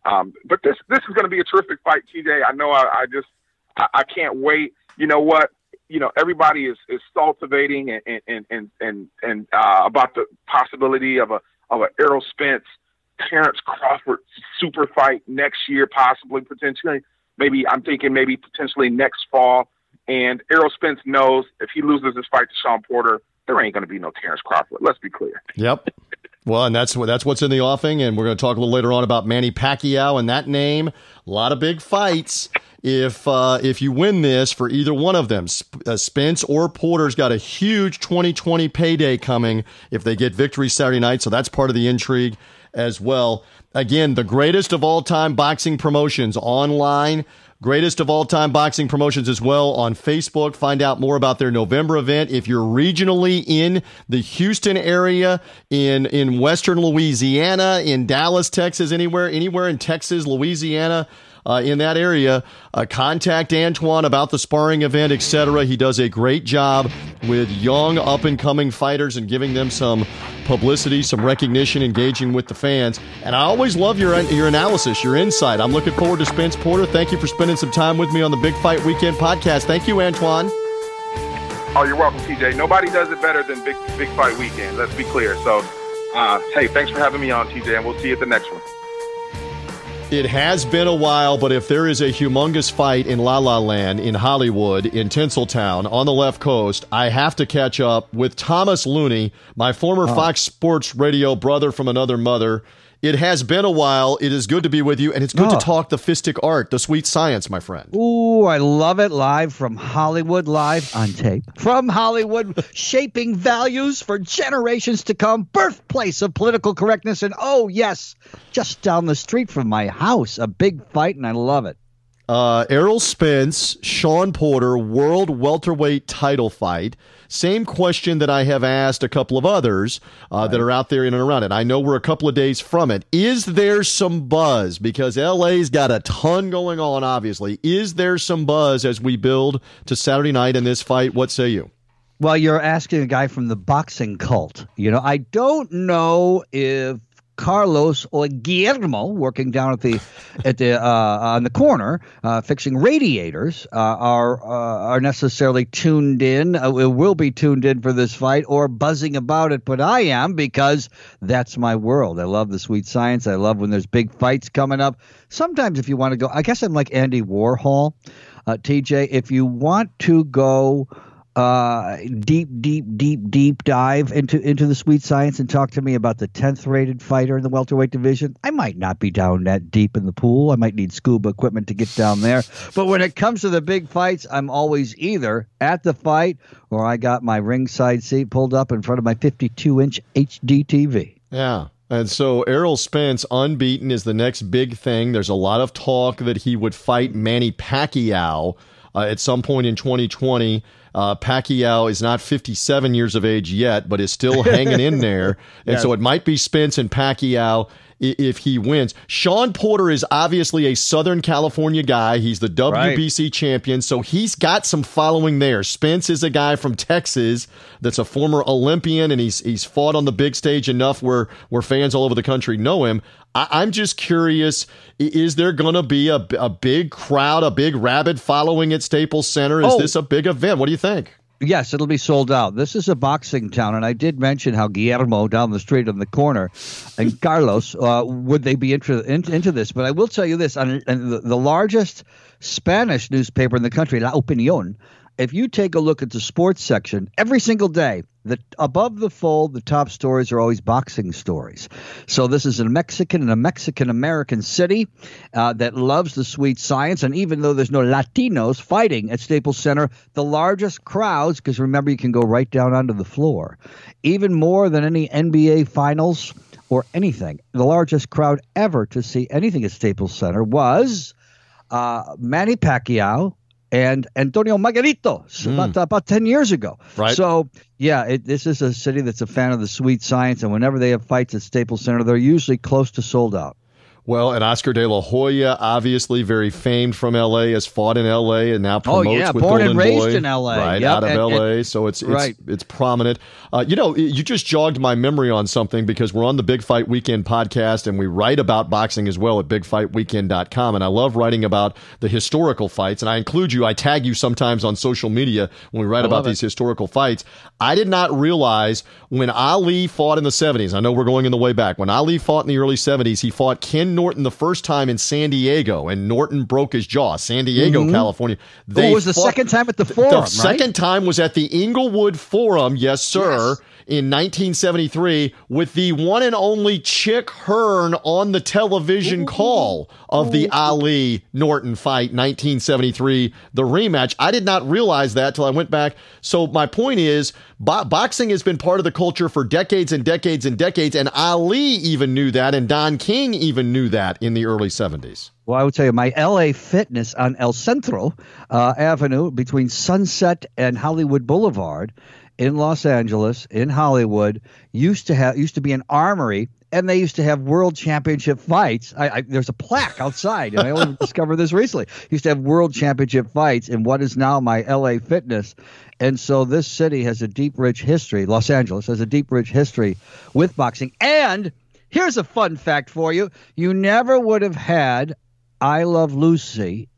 um, but this this is going to be a terrific fight, TJ. I know. I, I just I, I can't wait. You know what? You know everybody is is cultivating and and and and and uh, about the possibility of a of a Errol Spence, Terrence Crawford super fight next year, possibly potentially. Maybe I'm thinking maybe potentially next fall. And Errol Spence knows if he loses this fight to Shawn Porter, there ain't going to be no Terrence Crawford. Let's be clear. Yep. Well, and that's that's what's in the offing, and we're going to talk a little later on about Manny Pacquiao and that name. A lot of big fights. If uh, if you win this for either one of them, Sp- uh, Spence or Porter's got a huge 2020 payday coming if they get victory Saturday night. So that's part of the intrigue as well. Again, the greatest of all time boxing promotions online. Greatest of all time boxing promotions as well on Facebook. Find out more about their November event. If you're regionally in the Houston area, in, in Western Louisiana, in Dallas, Texas, anywhere, anywhere in Texas, Louisiana, uh, in that area, uh, contact Antoine about the sparring event, etc. He does a great job with young, up and coming fighters and giving them some publicity, some recognition, engaging with the fans. And I always love your your analysis, your insight. I'm looking forward to Spence Porter. Thank you for spending some time with me on the Big Fight Weekend podcast. Thank you, Antoine. Oh, you're welcome, TJ. Nobody does it better than Big Big Fight Weekend. Let's be clear. So, uh, hey, thanks for having me on, TJ, and we'll see you at the next one. It has been a while, but if there is a humongous fight in La La Land, in Hollywood, in Tinseltown, on the left coast, I have to catch up with Thomas Looney, my former oh. Fox Sports Radio brother from another mother. It has been a while. It is good to be with you, and it's good Oh. to talk the fistic art, the sweet science, my friend. Ooh, I love it. Live from Hollywood, live on tape. From Hollywood, shaping values for generations to come, birthplace of political correctness. And oh, yes, just down the street from my house, a big fight, and I love it. Uh, Errol Spence, Shawn Porter, world welterweight title fight. Same question that I have asked a couple of others uh, that are out there in and around it. I know we're a couple of days from it. Is there some buzz? Because LA's got a ton going on, obviously. Is there some buzz as we build to Saturday night in this fight? What say you? Well, you're asking a guy from the boxing cult. You know, I don't know if Carlos or Guillermo, working down at the at the uh, on the corner, uh, fixing radiators, uh, are uh, are necessarily tuned in. Uh, will be tuned in for this fight or buzzing about it. But I am because that's my world. I love the sweet science. I love when there's big fights coming up. Sometimes, if you want to go, I guess I'm like Andy Warhol, uh, TJ. If you want to go uh, deep, deep, deep, deep dive into into the sweet science and talk to me about the tenth rated fighter in the welterweight division. I might not be down that deep in the pool. I might need scuba equipment to get down there. But when it comes to the big fights, I'm always either at the fight or I got my ringside seat pulled up in front of my 52 inch HD TV. Yeah. And so Errol Spence, unbeaten, is the next big thing. There's a lot of talk that he would fight Manny Pacquiao uh, at some point in 2020. Uh, Pacquiao is not 57 years of age yet, but is still hanging in there. And so it might be Spence and Pacquiao if he wins. Shawn Porter is obviously a Southern California guy. He's the WBC champion, so he's got some following there. Spence is a guy from Texas that's a former Olympian, and he's he's fought on the big stage enough where where fans all over the country know him. I, I'm just curious: is there going to be a, a big crowd, a big rabid following at Staples Center? Is Oh. this a big event? What do you think? Yes, it'll be sold out. This is a boxing town, and I did mention how Guillermo down the street on the corner and Carlos uh, would they be inter- in, into this. But I will tell you this: on, on the, the largest Spanish newspaper in the country, La Opinión, if you take a look at the sports section every single day, the above the fold, the top stories are always boxing stories. So this is a Mexican and a Mexican American city uh, that loves the sweet science. And even though there's no Latinos fighting at Staples Center, the largest crowds, because remember you can go right down onto the floor, even more than any NBA finals or anything. The largest crowd ever to see anything at Staples Center was uh, Manny Pacquiao and Antonio Margarito mm. about, about 10 years ago. Right. So, yeah, it, this is a city that's a fan of the sweet science. And whenever they have fights at Staples Center, they're usually close to sold out. Well, and Oscar De La Hoya, obviously very famed from L.A., has fought in L.A. and now promotes oh, yeah, with born Golden and raised Boy, in L.A. right yep. out of and, L.A. And, so it's it's right. it's prominent. Uh, you know, you just jogged my memory on something because we're on the Big Fight Weekend podcast and we write about boxing as well at BigFightWeekend.com, and I love writing about the historical fights. And I include you, I tag you sometimes on social media when we write I about these historical fights. I did not realize when Ali fought in the 70s. I know we're going in the way back. When Ali fought in the early 70s, he fought Ken Norton the first time in San Diego, and Norton broke his jaw. San Diego, Mhm. California. It was the fought- second time at the the Forum, right? second time was at the Inglewood Forum, yes, sir, in 1973, with the one and only Chick Hearn on the television call of the Ali Norton fight, 1973, the rematch. I did not realize that till I went back. So my point is, bo- boxing has been part of the culture for decades and decades and decades, and Ali even knew that, and Don King even knew that in the early 70s. Well, I would tell you, my LA Fitness on El Centro uh, Avenue between Sunset and Hollywood Boulevard in Los Angeles, in Hollywood, used to have used to be an armory, and they used to have world championship fights. I, I, there's a plaque outside, and I only discovered this recently. Used to have world championship fights in what is now my LA Fitness, and so this city has a deep, rich history. Los Angeles has a deep, rich history with boxing, and here's a fun fact for you: you never would have had I Love Lucy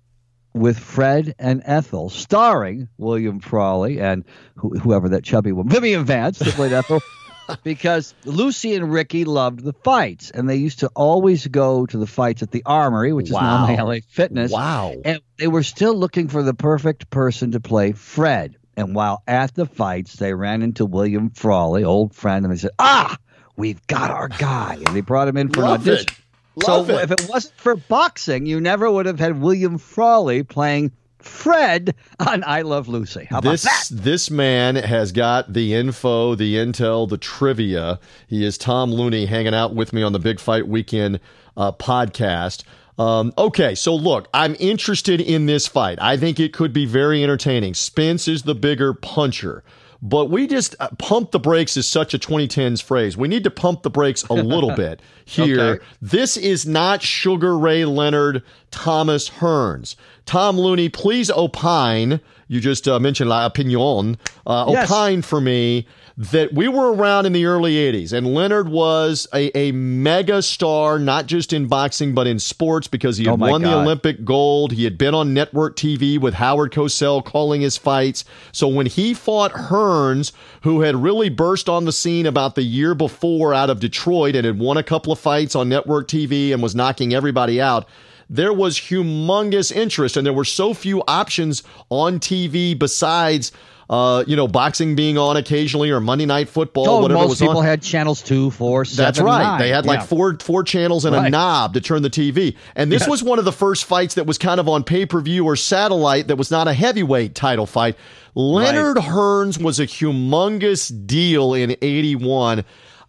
with Fred and Ethel, starring William Frawley and wh- whoever that chubby woman, Vivian Vance, that played Ethel, because Lucy and Ricky loved the fights, and they used to always go to the fights at the Armory, which is now LA Fitness. Wow. And they were still looking for the perfect person to play Fred. And while at the fights, they ran into William Frawley, old friend, and they said, "Ah, we've got our guy," and they brought him in for Love an audition. it. Love so it. if it wasn't for boxing, you never would have had William Frawley playing Fred on I Love Lucy. How about this that? this man has got the info, the intel, the trivia. He is Tom Looney hanging out with me on the Big Fight Weekend uh, podcast. Um, okay, so look, I'm interested in this fight. I think it could be very entertaining. Spence is the bigger puncher. But we just uh, pump the brakes is such a 2010s phrase. We need to pump the brakes a little bit here. Okay. This is not Sugar Ray Leonard, Thomas Hearns. Tom Looney, please opine. You just uh, mentioned La Opinion. Uh, Yes. Opine for me that we were around in the early 80s and Leonard was a, a mega star, not just in boxing, but in sports because he had Oh, won the Olympic gold. He had been on network TV with Howard Cosell calling his fights. So when he fought Hearns, who had really burst on the scene about the year before out of Detroit and had won a couple of fights on network TV and was knocking everybody out, there was humongous interest and there were so few options on TV besides uh, you know, boxing being on occasionally or Monday night football, Oh, whatever most was people on. had channels two, four, seven. That's right. nine. They had like Yeah. four four channels and a knob to turn the TV. And this Yes. was one of the first fights that was kind of on pay per view or satellite that was not a heavyweight title fight. Leonard Hearns was a humongous deal in '81.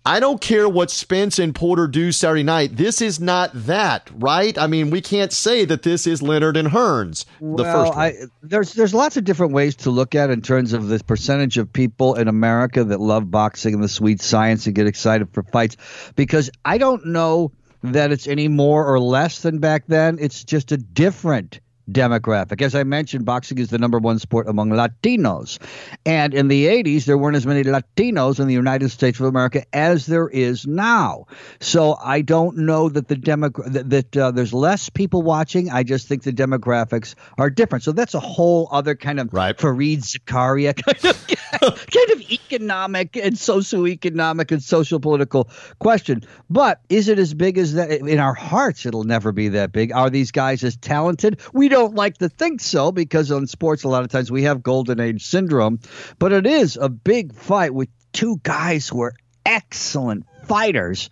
I don't care what Spence and Porter do Saturday night. This is not that, right? I mean, we can't say that this is Leonard and Hearns. The well, first one. I, there's there's lots of different ways to look at it in terms of the percentage of people in America that love boxing and the sweet science and get excited for fights, because I don't know that it's any more or less than back then. It's just a different demographic. As I mentioned, boxing is the number one sport among Latinos. And in the 80s, there weren't as many Latinos in the United States of America as there is now. So I don't know that the demogra- that, that uh, there's less people watching. I just think the demographics are different. So that's a whole other kind of Right. Fareed Zakaria kind of, kind of economic and socioeconomic and social political question. But is it as big as that? In our hearts, it'll never be that big. Are these guys as talented? We don't like to think so because on sports, a lot of times we have golden age syndrome. But it is a big fight with two guys who are excellent fighters.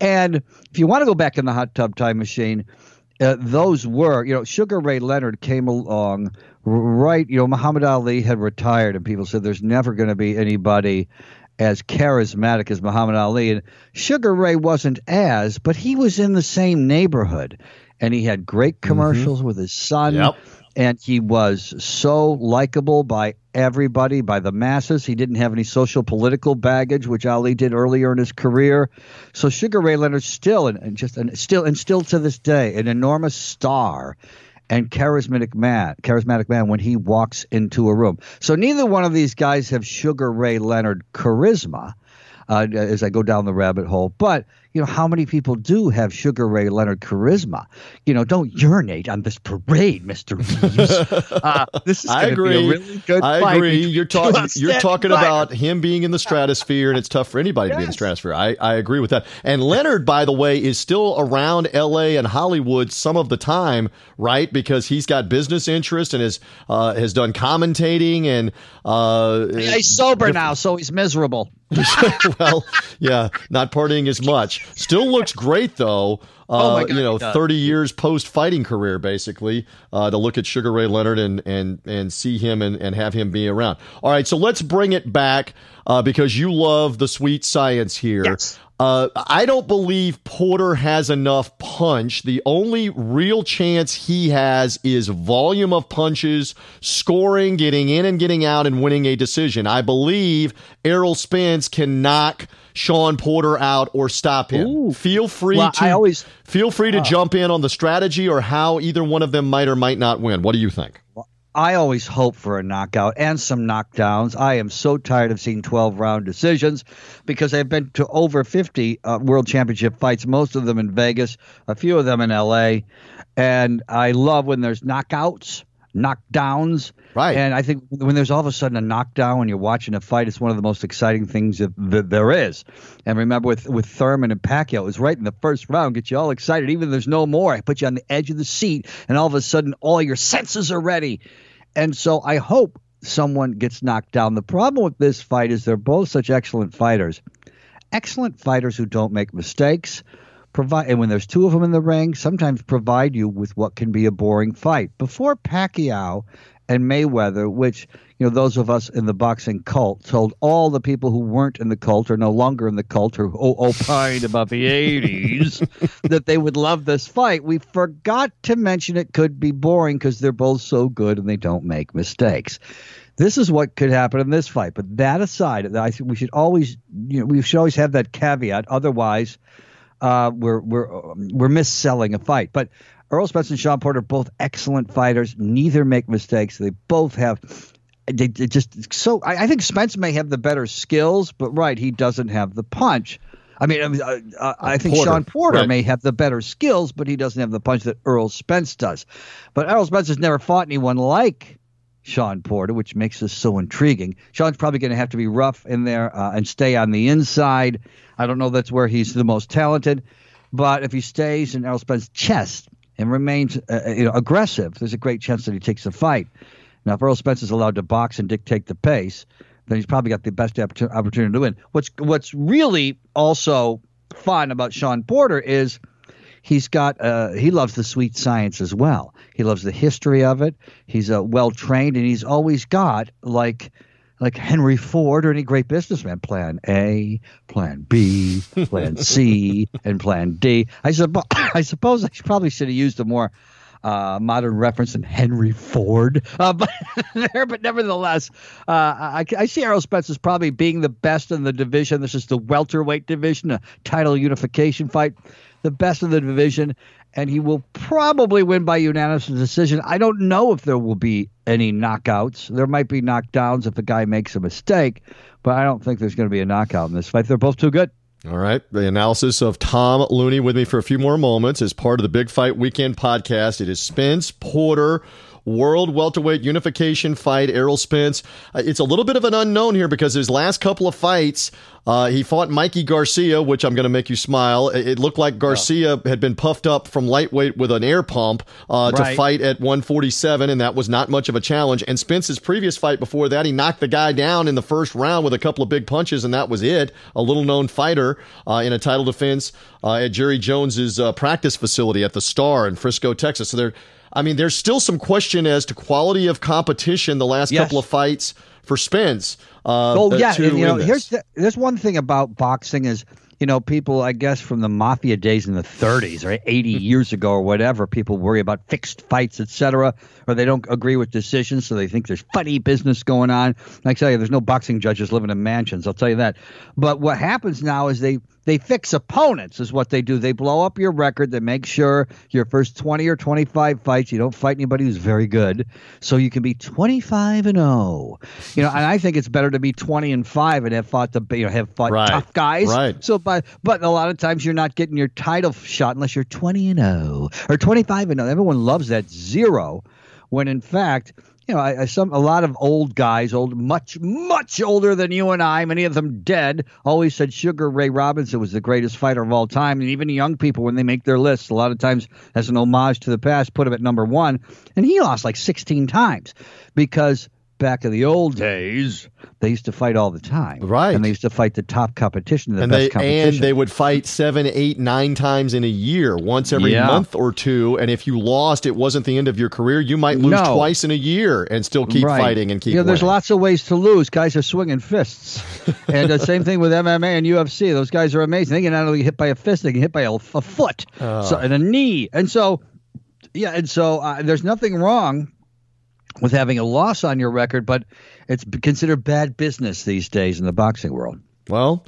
And if you want to go back in the hot tub time machine, uh, those were, you know, Sugar Ray Leonard came along right, you know, Muhammad Ali had retired, and people said there's never going to be anybody as charismatic as Muhammad Ali. And Sugar Ray wasn't as, but he was in the same neighborhood. And he had great commercials with his son. Yep. And he was so likable by everybody, by the masses. He didn't have any social political baggage, which Ali did earlier in his career. So Sugar Ray Leonard still, and, and just and still, and still to this day, an enormous star and charismatic man, charismatic man when he walks into a room. So neither one of these guys have Sugar Ray Leonard charisma. Uh, as I go down the rabbit hole, but you know how many people do have Sugar Ray Leonard charisma? You know, don't urinate on this parade, Mister Reeves. uh, this is I agree. Really good I agree. You're talking. You're talking fighters. about him being in the stratosphere, and it's tough for anybody to be in the stratosphere. I, I agree with that. And Leonard, by the way, is still around L.A. and Hollywood some of the time, right? Because he's got business interest and has uh, has done commentating and uh, he's sober now, so he's miserable. well, yeah, not partying as much. Still looks great though. Uh, Oh, my God, you know, thirty years post fighting career, basically, uh, to look at Sugar Ray Leonard and and and see him and, and have him be around. All right, so let's bring it back uh, because you love the sweet science here. Yes. Uh, I don't believe Porter has enough punch. The only real chance he has is volume of punches, scoring, getting in and getting out, and winning a decision. I believe Errol Spence can knock Shawn Porter out or stop him. Ooh. Feel free Well, to I always- feel free to jump in on the strategy or how either one of them might or might not win. What do you think? I always hope for a knockout and some knockdowns. I am so tired of seeing 12 round decisions because I've been to over 50 uh, world championship fights, most of them in Vegas, a few of them in LA. And I love when there's knockouts, knockdowns. Right. And I think when there's all of a sudden a knockdown when you're watching a fight, it's one of the most exciting things that, that there is. And remember with, with Thurman and Pacquiao, it was right in the first round, get you all excited. Even if there's no more, I put you on the edge of the seat, and all of a sudden all your senses are ready. And so I hope someone gets knocked down. The problem with this fight is they're both such excellent fighters. Excellent fighters who don't make mistakes. Provide and when there's two of them in the ring, sometimes provide you with what can be a boring fight. Before Pacquiao and Mayweather, which you know those of us in the boxing cult told all the people who weren't in the cult or no longer in the cult or who opined about the 80s that they would love this fight. We forgot to mention it could be boring because they're both so good and they don't make mistakes. This is what could happen in this fight. But that aside, I think we should always, you know, we should always have that caveat. Otherwise, uh, we're we're we're misselling a fight. But Errol Spence and Shawn Porter both excellent fighters. Neither make mistakes. They both have. They, they just so. I, I think Spence may have the better skills, but right, he doesn't have the punch. I mean, I, mean, uh, I think Porter, Shawn Porter right. may have the better skills, but he doesn't have the punch that Errol Spence does. But Errol Spence has never fought anyone like Shawn Porter, which makes this so intriguing. Shawn's probably going to have to be rough in there uh, and stay on the inside. I don't know that's where he's the most talented, but if he stays in Errol Spence's chest and remains uh, you know, aggressive, there's a great chance that he takes the fight. Now, if Errol Spence is allowed to box and dictate the pace, then he's probably got the best opportunity to win. What's what's really also fun about Shawn Porter is he's got uh, he loves the sweet science as well. He loves the history of it. He's uh, well trained, and he's always got like like Henry Ford or any great businessman. Plan A, Plan B, Plan C, and Plan D. I suppose I suppose I probably should have used a more uh, modern reference than Henry Ford, uh, but there. But nevertheless, uh, I, I see Errol Spence as probably being the best in the division. This is the welterweight division, a title unification fight, the best in the division, and he will probably win by unanimous decision. I don't know if there will be any knockouts. There might be knockdowns if a guy makes a mistake, but I don't think there's going to be a knockout in this fight. They're both too good. All right. The analysis of Tom Looney with me for a few more moments as part of the Big Fight Weekend podcast. It is Spence Porter World Welterweight Unification fight. Errol Spence. Uh, it's a little bit of an unknown here because his last couple of fights, uh, he fought Mikey Garcia, which I'm going to make you smile. It, it looked like Garcia had been puffed up from lightweight with an air pump uh, to fight at 147, and that was not much of a challenge. And Spence's previous fight before that, he knocked the guy down in the first round with a couple of big punches, and that was it. A little known fighter uh, in a title defense uh, at Jerry Jones's uh, practice facility at the Star in Frisco, Texas. So there, I mean, there's still some question as to quality of competition the last Yes. couple of fights for Spence. Uh, Oh yeah, to and, you know, this. here's the, there's one thing about boxing is you know people I guess from the mafia days in the 30s or 80 years ago or whatever people worry about fixed fights etc or they don't agree with decisions so they think there's funny business going on. Like I tell you, there's no boxing judges living in mansions. I'll tell you that. But what happens now is they they fix opponents is what they do. They blow up your record. They make sure your first 20 or 25 fights you don't fight anybody who's very good, so you can be 25 and 0. You know, and I think it's better to be 20 and 5 and have fought the you know have fought Right. tough guys. Right. So but but a lot of times you're not getting your title shot unless you're 20 and 0 or 25 and 0. Everyone loves that zero when in fact you know, I, I, some a lot of old guys, old, much, much older than you and I, many of them dead, always said Sugar Ray Robinson was the greatest fighter of all time. And even young people, when they make their lists, a lot of times as an homage to the past, put him at number one. And he lost like 16 times because back in the old days, they used to fight all the time, Right. And they used to fight the top competition, the and best they competition. and they would fight seven, eight, nine times in a year, once every Yeah. month or two. And if you lost, it wasn't the end of your career. You might lose No. twice in a year and still keep Right. fighting and keep. You know, there's lots of ways to lose. Guys are swinging fists, and the same thing with MMA and UFC. Those guys are amazing. They can not only get hit by a fist, they can hit by a, a foot, Oh. so, and a knee, and so yeah, and so uh, there's nothing wrong with having a loss on your record, but it's considered bad business these days in the boxing world. Well,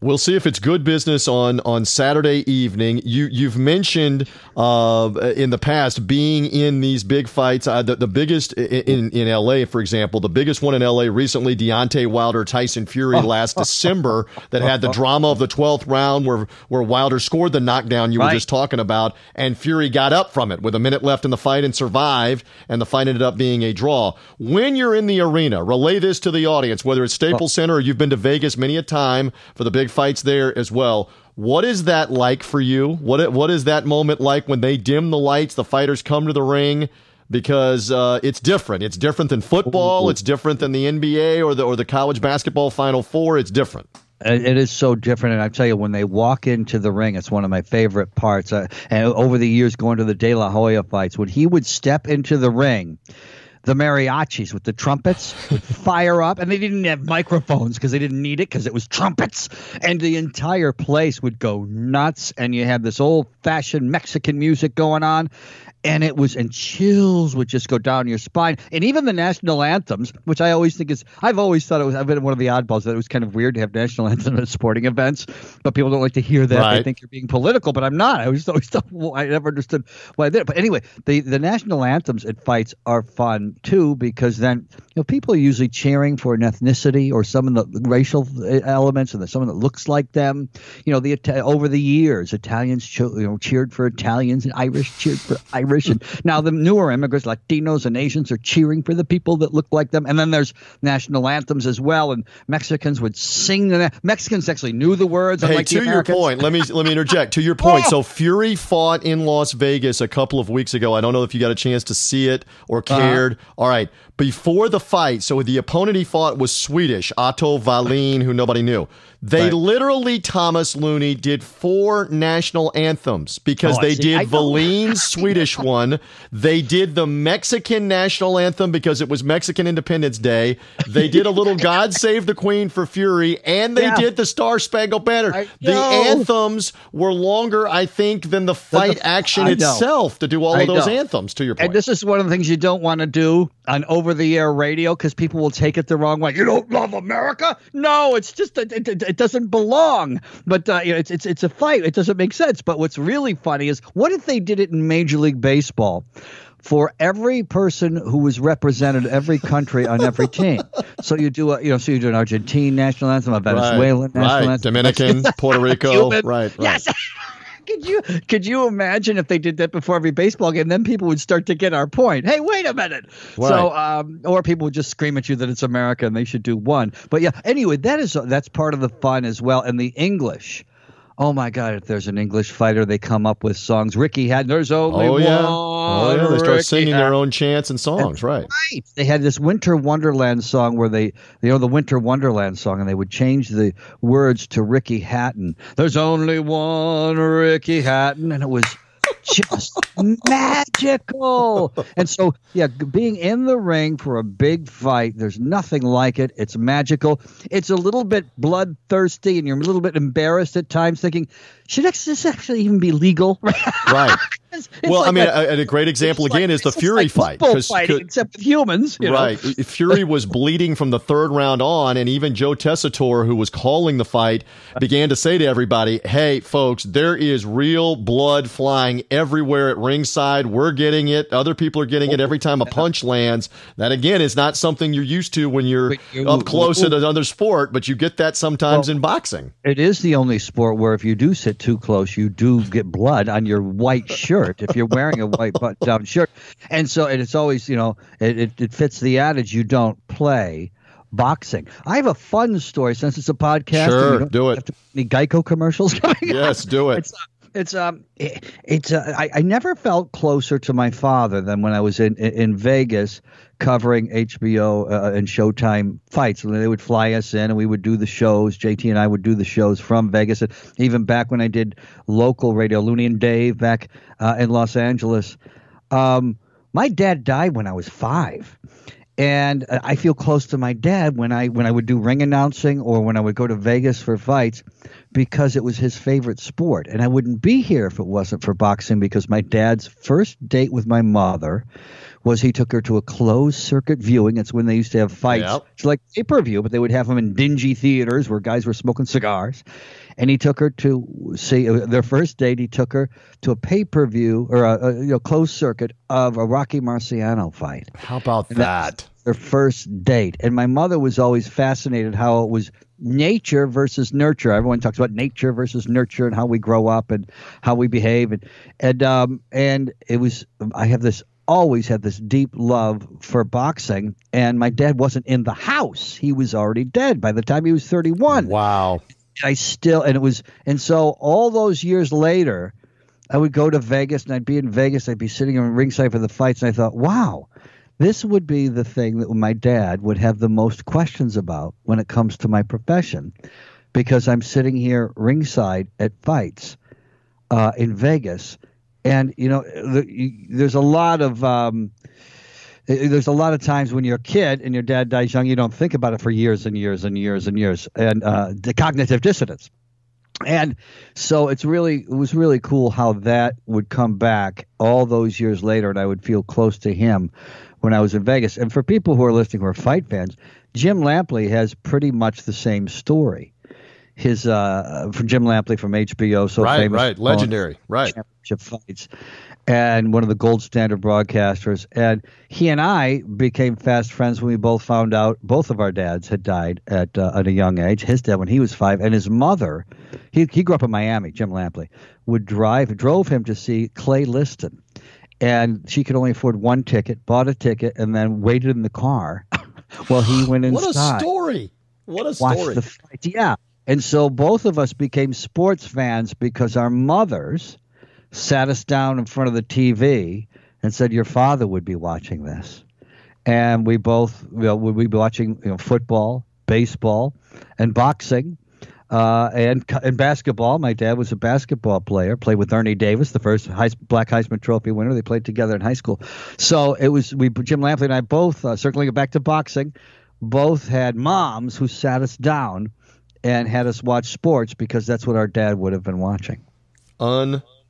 we'll see if it's good business on on Saturday evening. You you've mentioned uh, in the past being in these big fights. Uh, the, the biggest in in L.A. for example, the biggest one in L.A. recently, Deontay Wilder Tyson Fury last December that had the drama of the twelfth round where where Wilder scored the knockdown you were just talking about, and Fury got up from it with a minute left in the fight and survived, and the fight ended up being a draw. When you're in the arena, relay this to the audience, whether it's Staples Center or you've been to Vegas many a time for the big fights there as well. What is that like for you? What what is that moment like when they dim the lights, the fighters come to the ring? Because uh, it's different. It's different than football. It's different than the NBA or the or the college basketball Final Four. It's different. It is so different, and I tell you, when they walk into the ring, it's one of my favorite parts. Uh, and over the years, going to the De La Hoya fights, when he would step into the ring, the mariachis with the trumpets would fire up, and they didn't have microphones because they didn't need it because it was trumpets, and the entire place would go nuts. And you had this old-fashioned Mexican music going on, and it was and chills would just go down your spine. And even the national anthems which i always think is i've always thought it was i've been one of the oddballs that it was kind of weird to have national anthems at sporting events but people don't like to hear that. They think you're being political but i'm not. I was always thought well, i never understood why I did it. but anyway the the national anthems at fights are fun too because then you know people are usually cheering for an ethnicity or some of the racial uh, elements and someone that looks like them. You know the over the years italians cho- you know cheered for italians and irish cheered for irish and now the newer immigrants latinos and asians are cheering for the people that look like them and then there's national anthems as well and mexicans would sing the mexicans actually knew the words Hey, to your point, let me let me interject. To your point, so Fury fought in Las Vegas a couple of weeks ago. I don't know if you got a chance to see it or Uh-huh. cared. All right, before the fight, so the opponent he fought was Swedish, Otto Wallin, who nobody knew. They Right. literally Thomas Looney did four national anthems because Oh, they see. Did know. Wallin's Swedish one. They did the Mexican national anthem because it was Mexican Independence Day. They did a little God Save the Queen for Fury, and they Yeah. did the Star Spangled Banner. I The know. anthems were longer, I think, than the fight action I know. itself to do all I of those know. anthems. To your point. And this is one of the things you don't want to do on over the air radio because people will take it the wrong way. You don't love America? No, it's just that it, it, it doesn't belong. But uh, you know, it's it's it's a fight. It doesn't make sense. But what's really funny is what if they did it in Major League Baseball? For every person who was represented, every country on every team. So you do a, you know, so you do an Argentine national anthem, a Venezuelan right, national right. anthem, Dominican, Puerto Rico, right, right. Yes. could you could you imagine if they did that before every baseball game? Then people would start to get our point. Hey, wait a minute. So, um, or people would just scream at you that it's America and they should do one. But yeah, anyway, that is that's part of the fun as well. And the English. Oh my God! If there's an English fighter, they come up with songs. Ricky had there's only Oh one. yeah. Oh yeah. They start Ricky singing had- their own chants and songs, right? Right. They had this Winter Wonderland song where they, you know, the Winter Wonderland song, and they would change the words to Ricky Hatton. There's only one Ricky Hatton, and it was just magical. And so, yeah, being in the ring for a big fight, there's nothing like it. It's magical. It's a little bit bloodthirsty, and you're a little bit embarrassed at times, thinking, should this actually even be legal? Right. It's- it's well, I mean, a- a, a great example it's like- again is the Fury like fight. 'cause- fighting, 'cause- except with humans. you know? Right. Fury was bleeding from the third round on, and even Joe Tessitore, who was calling the fight, began to say to everybody, Hey, folks, there is real blood flying everywhere at ringside. We're getting it. Other people are getting it every time a punch lands. That, again, is not something you're used to when you're you- up close in another sport, but you get that sometimes in boxing. It is the only sport where if you do sit too close, you do get blood on your white shirt if you're wearing a white button-down shirt. And so and it's always, you know, it, it, it fits the adage you don't play boxing. I have a fun story since it's a podcast. Sure, do it. have to- Any Geico commercials coming. Yes, do it. It's it's um it, it's uh, I, I never felt closer to my father than when I was in in, Vegas covering HBO uh, and Showtime fights. When they would fly us in and we would do the shows. JT and I would do the shows from Vegas. And even back when I did local radio, Looney and Dave back uh, in Los Angeles. Um, my dad died when I was five and uh, I feel close to my dad when I when I would do ring announcing or when I would go to Vegas for fights because it was his favorite sport and I wouldn't be here if it wasn't for boxing because my dad's first date with my mother was he took her to a closed circuit viewing it's when they used to have fights Yep. it's like pay-per-view but they would have them in dingy theaters where guys were smoking cigars and he took her to see uh, their first date he took her to a pay-per-view or a, a you know closed circuit of a Rocky Marciano fight How about and that that? their first date. And my mother was always fascinated how it was nature versus nurture. Everyone talks about nature versus nurture and how we grow up and how we behave. And and um and it was I have this always had this deep love for boxing and my dad wasn't in the house. He was already dead by the time he was 31. Wow. I still and it was and so all those years later, I would go to Vegas and I'd be in Vegas. I'd be sitting on ringside for the fights, and I thought, wow, this would be the thing that my dad would have the most questions about when it comes to my profession, because I'm sitting here ringside at fights uh, in Vegas, and you know, there's a lot of. Um, there's a lot of times when you're a kid and your dad dies young, you don't think about it for years and years and years and years, and uh, the cognitive dissonance. And so it's really it was really cool how that would come back all those years later, and I would feel close to him when I was in Vegas. And for people who are listening who are fight fans, Jim Lampley has pretty much the same story. His uh, from Jim Lampley from HBO, so right, famous, right. Legendary. Right. championship fights and one of the gold standard broadcasters and he and i became fast friends when we both found out both of our dads had died at, uh, at a young age his dad when he was five and his mother he, he grew up in miami jim lampley would drive drove him to see clay liston and she could only afford one ticket bought a ticket and then waited in the car while he went inside What a story. What a story. the fights. Yeah. And so both of us became sports fans because our mothers sat us down in front of the TV and said, Your father would be watching this. And we both you know, would be watching you know, football, baseball, and boxing. Uh, and and basketball. My dad was a basketball player. Played with Ernie Davis, the first Black Heisman Trophy winner. They played together in high school. So it was we. Jim Lampley and I both uh, circling it back to boxing. Both had moms who sat us down and had us watch sports because that's what our dad would have been watching.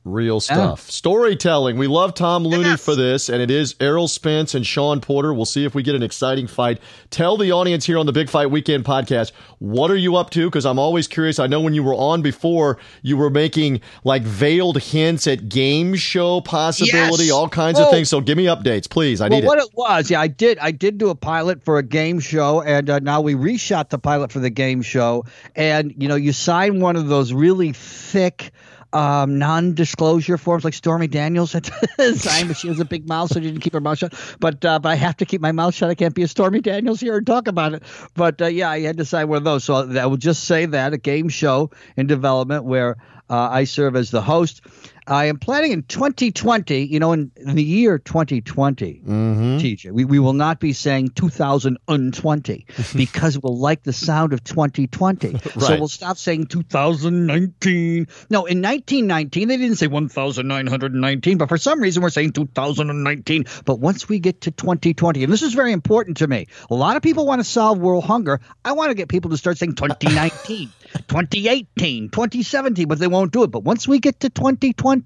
Unreal stuff. Storytelling. We love Tom Looney for this, and it is Errol Spence and Shawn Porter. We'll see if we get an exciting fight. Tell the audience here on the Big Fight Weekend podcast, what are you up to? Because I'm always curious. I know when you were on before, you were making like veiled hints at game show possibility, Yes. all kinds Oh. of things. So give me updates, please. I well, need what it. it was, yeah, I did. I did do a pilot for a game show, and uh, now we reshot the pilot for the game show. And you know, you sign one of those really thick um, non-disclosure forms like Stormy Daniels had to sign, but she was a big mouth, so she didn't keep her mouth shut. But uh, but I have to keep my mouth shut. I can't be a Stormy Daniels here and talk about it. But uh, yeah, I had to sign one of those. So I will just say that a game show in development where uh, I serve as the host. I am planning in 2020, you know, in, in the year 2020, Mm-hmm. TJ, we, we will not be saying 2020 because we'll like the sound of 2020. So we'll stop saying 2019. No, in 1919, they didn't say 1919, but for some reason we're saying 2019. But once we get to 2020, and this is very important to me, a lot of people want to solve world hunger. I want to get people to start saying 2019, 2018, 2017, but they won't do it. But once we get to 2020,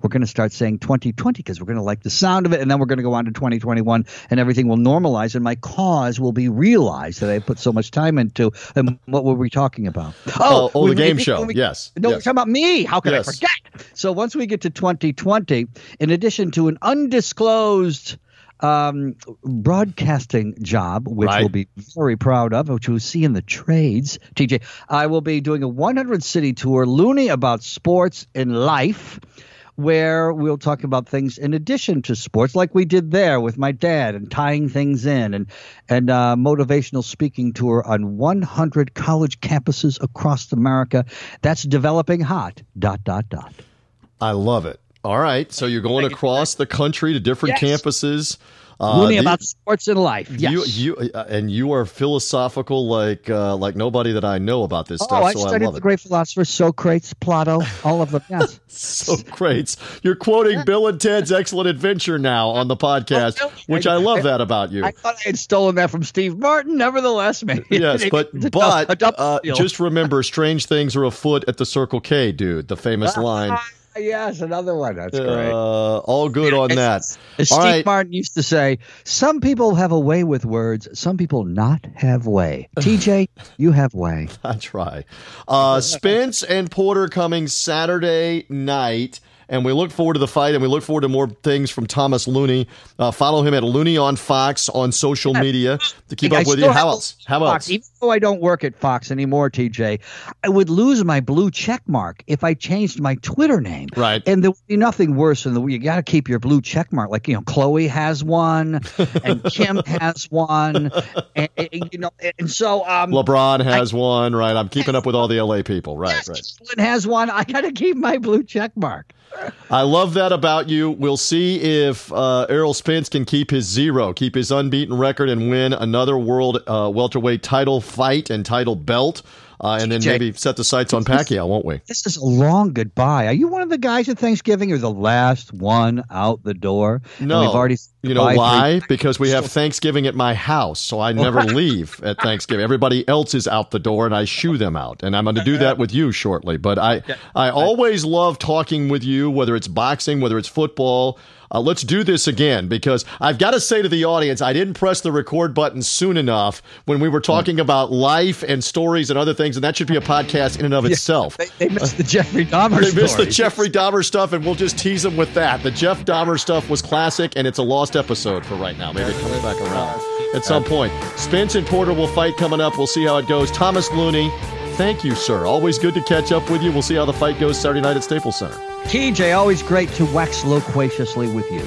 we're going to start saying 2020 because we're going to like the sound of it, and then we're going to go on to 2021, and everything will normalize, and my cause will be realized that I put so much time into. And what were we talking about? Oh, oh, oh the when we- game show. we- Yes, No, yes. we're talking about me. How could Yes. I forget? So once we get to 2020, in addition to an undisclosed um, broadcasting job, which Right. we'll be very proud of, which we'll see in the trades, TJ, I will be doing a 100 city tour, loony about sports and life. Where we'll talk about things in addition to sports, like we did there with my dad, and tying things in, and and uh, motivational speaking tour on 100 college campuses across America. That's developing hot. Dot dot dot. I love it. All right, so you're going across the country to different Yes. campuses. Uh, Loony the- about sports and life. Yes. You, you, uh, and you are philosophical like uh, like nobody that I know about this oh, stuff. I so I studied love the it. great philosophers, Socrates, Plato, all of them. Yes. So great. You're quoting Bill and Ted's Excellent Adventure now on the podcast, Oh, no. which I love that about you. I thought I had stolen that from Steve Martin. Nevertheless, maybe. Yes, but It's a dou- but uh, just remember, strange things are afoot at the Circle K, dude. The famous line. Yes, another one. That's great. Uh, all good on that. As All Steve right. Martin used to say, some people have a way with words, some people not have way. TJ, you have way. I try. Uh, Spence and Porter coming Saturday night. And we look forward to the fight, and we look forward to more things from Thomas Looney. Uh, follow him at Looney on Fox on social media to keep I up with you. How else? How Fox, else? Even though I don't work at Fox anymore, TJ, I would lose my blue check mark if I changed my Twitter name. Right. And there would be nothing worse than the you got to keep your blue check mark. Like you know, Chloe has one, and Kim has one, and, and, you know, and so um, LeBron has one, right? I'm keeping up with all the LA people, right? yes, Right. Has one. I got to keep my blue check mark. I love that about you. We'll see if uh, Errol Spence can keep his zero, keep his unbeaten record, and win another world uh, welterweight title fight and title belt, uh, and then maybe set the sights on Pacquiao, won't we? This is a long goodbye. Are you one of the guys at Thanksgiving? You're the last one out the door. No. we've already You know why? three- Because we have Thanksgiving at my house, so I never leave at Thanksgiving. Everybody else is out the door, and I shoo them out. And I'm going to do that with you shortly. But I, I always love talking with you, whether it's boxing, whether it's football. Uh, let's do this again because I've got to say to the audience, I didn't press the record button soon enough when we were talking about life and stories and other things, and that should be a podcast in and of itself. They, they missed the Jeffrey Dahmer They missed the. Jeffrey Dahmer stuff, and we'll just tease them with that. The Jeff Dahmer stuff was classic, and it's a lost episode for right now. Maybe comes back around at some point. Spence and Porter will fight coming up. We'll see how it goes. Thomas Looney, thank you, sir. Always good to catch up with you. We'll see how the fight goes Saturday night at Staples Center. TJ, always great to wax loquaciously with you.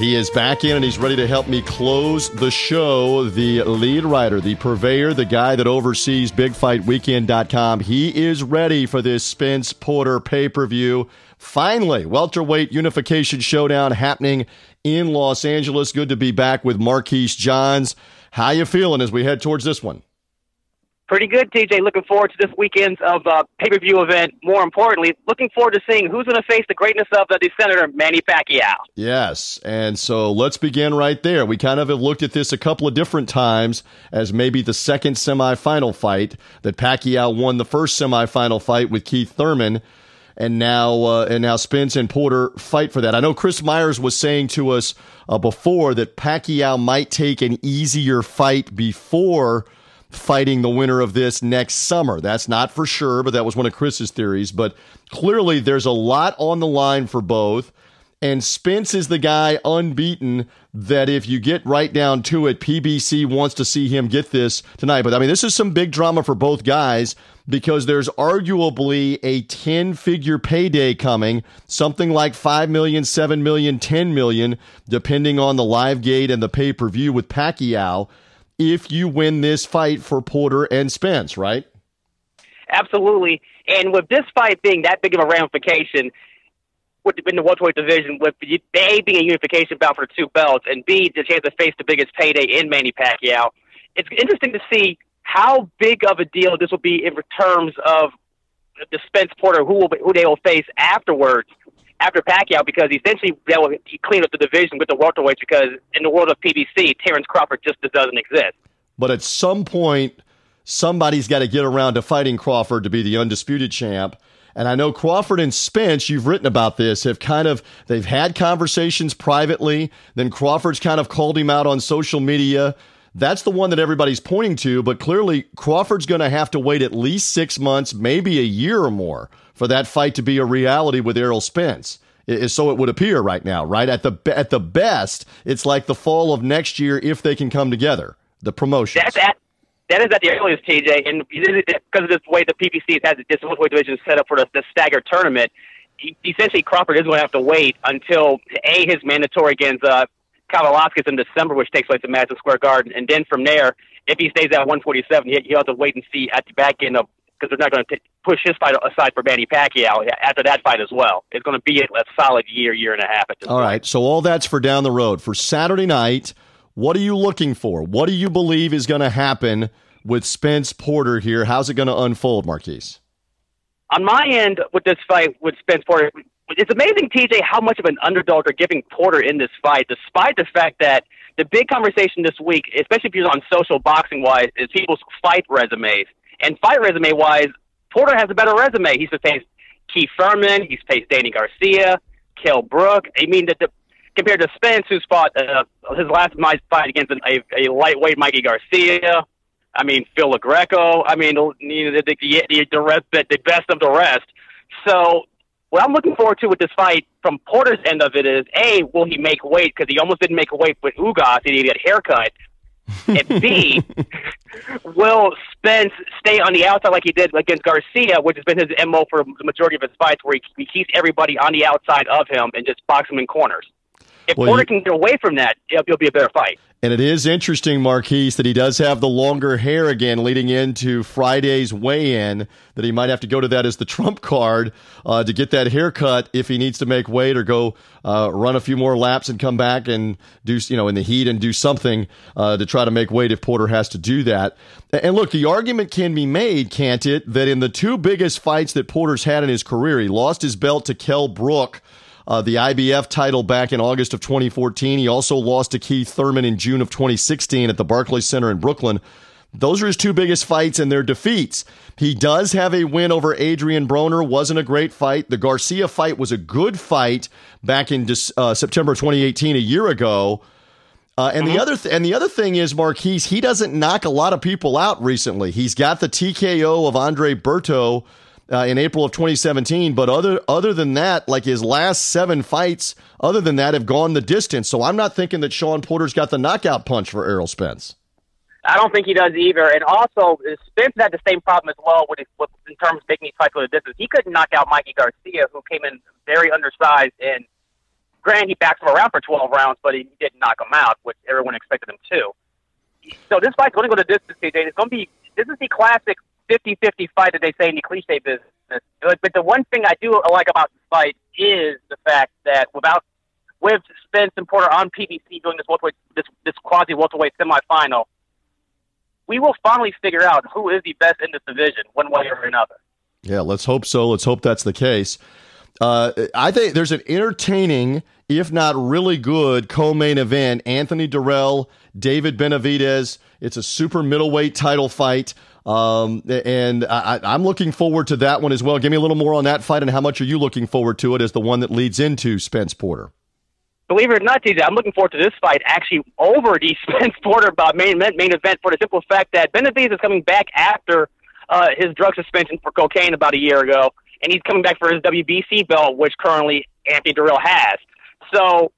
He is back in and he's ready to help me close the show. The lead writer, the purveyor, the guy that oversees BigFightWeekend.com. He is ready for this Spence Porter pay per view. Finally, welterweight unification showdown happening in Los Angeles. Good to be back with Marquise Johns. How you feeling as we head towards this one? Pretty good, TJ. Looking forward to this weekend's of uh, pay-per-view event. More importantly, looking forward to seeing who's going to face the greatness of uh, the Senator Manny Pacquiao. Yes. And so let's begin right there. We kind of have looked at this a couple of different times as maybe the second semifinal fight that Pacquiao won the first semifinal fight with Keith Thurman. And now, uh, and now Spence and Porter fight for that. I know Chris Myers was saying to us uh, before that Pacquiao might take an easier fight before fighting the winner of this next summer. That's not for sure, but that was one of Chris's theories. But clearly, there's a lot on the line for both. And Spence is the guy unbeaten that if you get right down to it, PBC wants to see him get this tonight. But I mean, this is some big drama for both guys because there's arguably a 10 figure payday coming, something like 5 million, 7 million, 10 million, depending on the live gate and the pay per view with Pacquiao, if you win this fight for Porter and Spence, right? Absolutely. And with this fight being that big of a ramification, with in the welterweight division, with A being a unification bout for two belts, and B the chance to face the biggest payday in Manny Pacquiao, it's interesting to see how big of a deal this will be in terms of the Spence Porter who will who they will face afterwards after Pacquiao because essentially they will clean up the division with the welterweights because in the world of PBC, Terrence Crawford just doesn't exist. But at some point, somebody's got to get around to fighting Crawford to be the undisputed champ. And I know Crawford and Spence, you've written about this, have kind of they've had conversations privately. Then Crawford's kind of called him out on social media. That's the one that everybody's pointing to, but clearly Crawford's going to have to wait at least six months, maybe a year or more, for that fight to be a reality with Errol Spence. Is So it would appear right now, right at the at the best, it's like the fall of next year if they can come together. The promotion. That's at that is at the earliest, TJ, and because of this way the PBC has this welterweight division set up for the, the staggered tournament, essentially Crawford is going to have to wait until a his mandatory against uh, Kavaliauskas in December, which takes place at Madison Square Garden, and then from there, if he stays at 147, he, he'll have to wait and see at the back end of because they're not going to push his fight aside for Manny Pacquiao after that fight as well. It's going to be a solid year, year and a half. At this all point. right, so all that's for down the road. For Saturday night, what are you looking for? What do you believe is going to happen with Spence Porter here? How's it going to unfold, Marquise? On my end, with this fight with Spence Porter, it's amazing, TJ, how much of an underdog they're giving Porter in this fight, despite the fact that the big conversation this week, especially if you're on social boxing wise, is people's fight resumes. And fight resume wise, Porter has a better resume. He's faced Keith Thurman, he's faced Danny Garcia, Kell Brook. I mean, that the, compared to Spence, who's fought uh, his last fight against a, a lightweight Mikey Garcia. I mean, Phil Lo Greco. I mean, you know, the, the, the, the, rest, the best of the rest. So what I'm looking forward to with this fight from Porter's end of it is A, will he make weight? Because he almost didn't make weight with Ugas he got haircut. And B, will Spence stay on the outside like he did against Garcia, which has been his MO for the majority of his fights, where he, he keeps everybody on the outside of him and just box him in corners? If well, Porter can get away from that, it'll, it'll be a better fight. And it is interesting, Marquise, that he does have the longer hair again leading into Friday's weigh in, that he might have to go to that as the trump card uh, to get that haircut if he needs to make weight or go uh, run a few more laps and come back and do, you know, in the heat and do something uh, to try to make weight if Porter has to do that. And look, the argument can be made, can't it, that in the two biggest fights that Porter's had in his career, he lost his belt to Kell Brook uh, the IBF title back in August of 2014. He also lost to Keith Thurman in June of 2016 at the Barclays Center in Brooklyn. Those are his two biggest fights and their defeats. He does have a win over Adrian Broner. Wasn't a great fight. The Garcia fight was a good fight back in uh, September 2018, a year ago. Uh, and mm-hmm. the other th- and the other thing is Marquise. He doesn't knock a lot of people out recently. He's got the TKO of Andre Berto uh, in April of 2017. But other other than that, like his last seven fights, other than that, have gone the distance. So I'm not thinking that Shawn Porter's got the knockout punch for Errol Spence. I don't think he does either. And also, Spence had the same problem as well with, with in terms of making these fights go the distance. He couldn't knock out Mikey Garcia, who came in very undersized. And granted, he backed him around for 12 rounds, but he didn't knock him out, which everyone expected him to. So this fight's going to go the distance, TJ. It's going to be this is the classic 50-50 fight that they say in the cliche business. But the one thing I do like about this fight is the fact that without with Spence and Porter on PBC doing this welterweight, this this quasi welterweight semifinal, we will finally figure out who is the best in this division, one way or another. Yeah, let's hope so. Let's hope that's the case. Uh, I think there's an entertaining, if not really good, co-main event: Anthony Dirrell, David Benavidez. It's a super middleweight title fight. Um, and I, I'm looking forward to that one as well. Give me a little more on that fight and how much are you looking forward to it as the one that leads into Spence Porter? Believe it or not, TJ, I'm looking forward to this fight actually over the Spence Porter main main event for the simple fact that Benavidez is coming back after uh, his drug suspension for cocaine about a year ago, and he's coming back for his WBC belt, which currently Anthony Dirrell has. So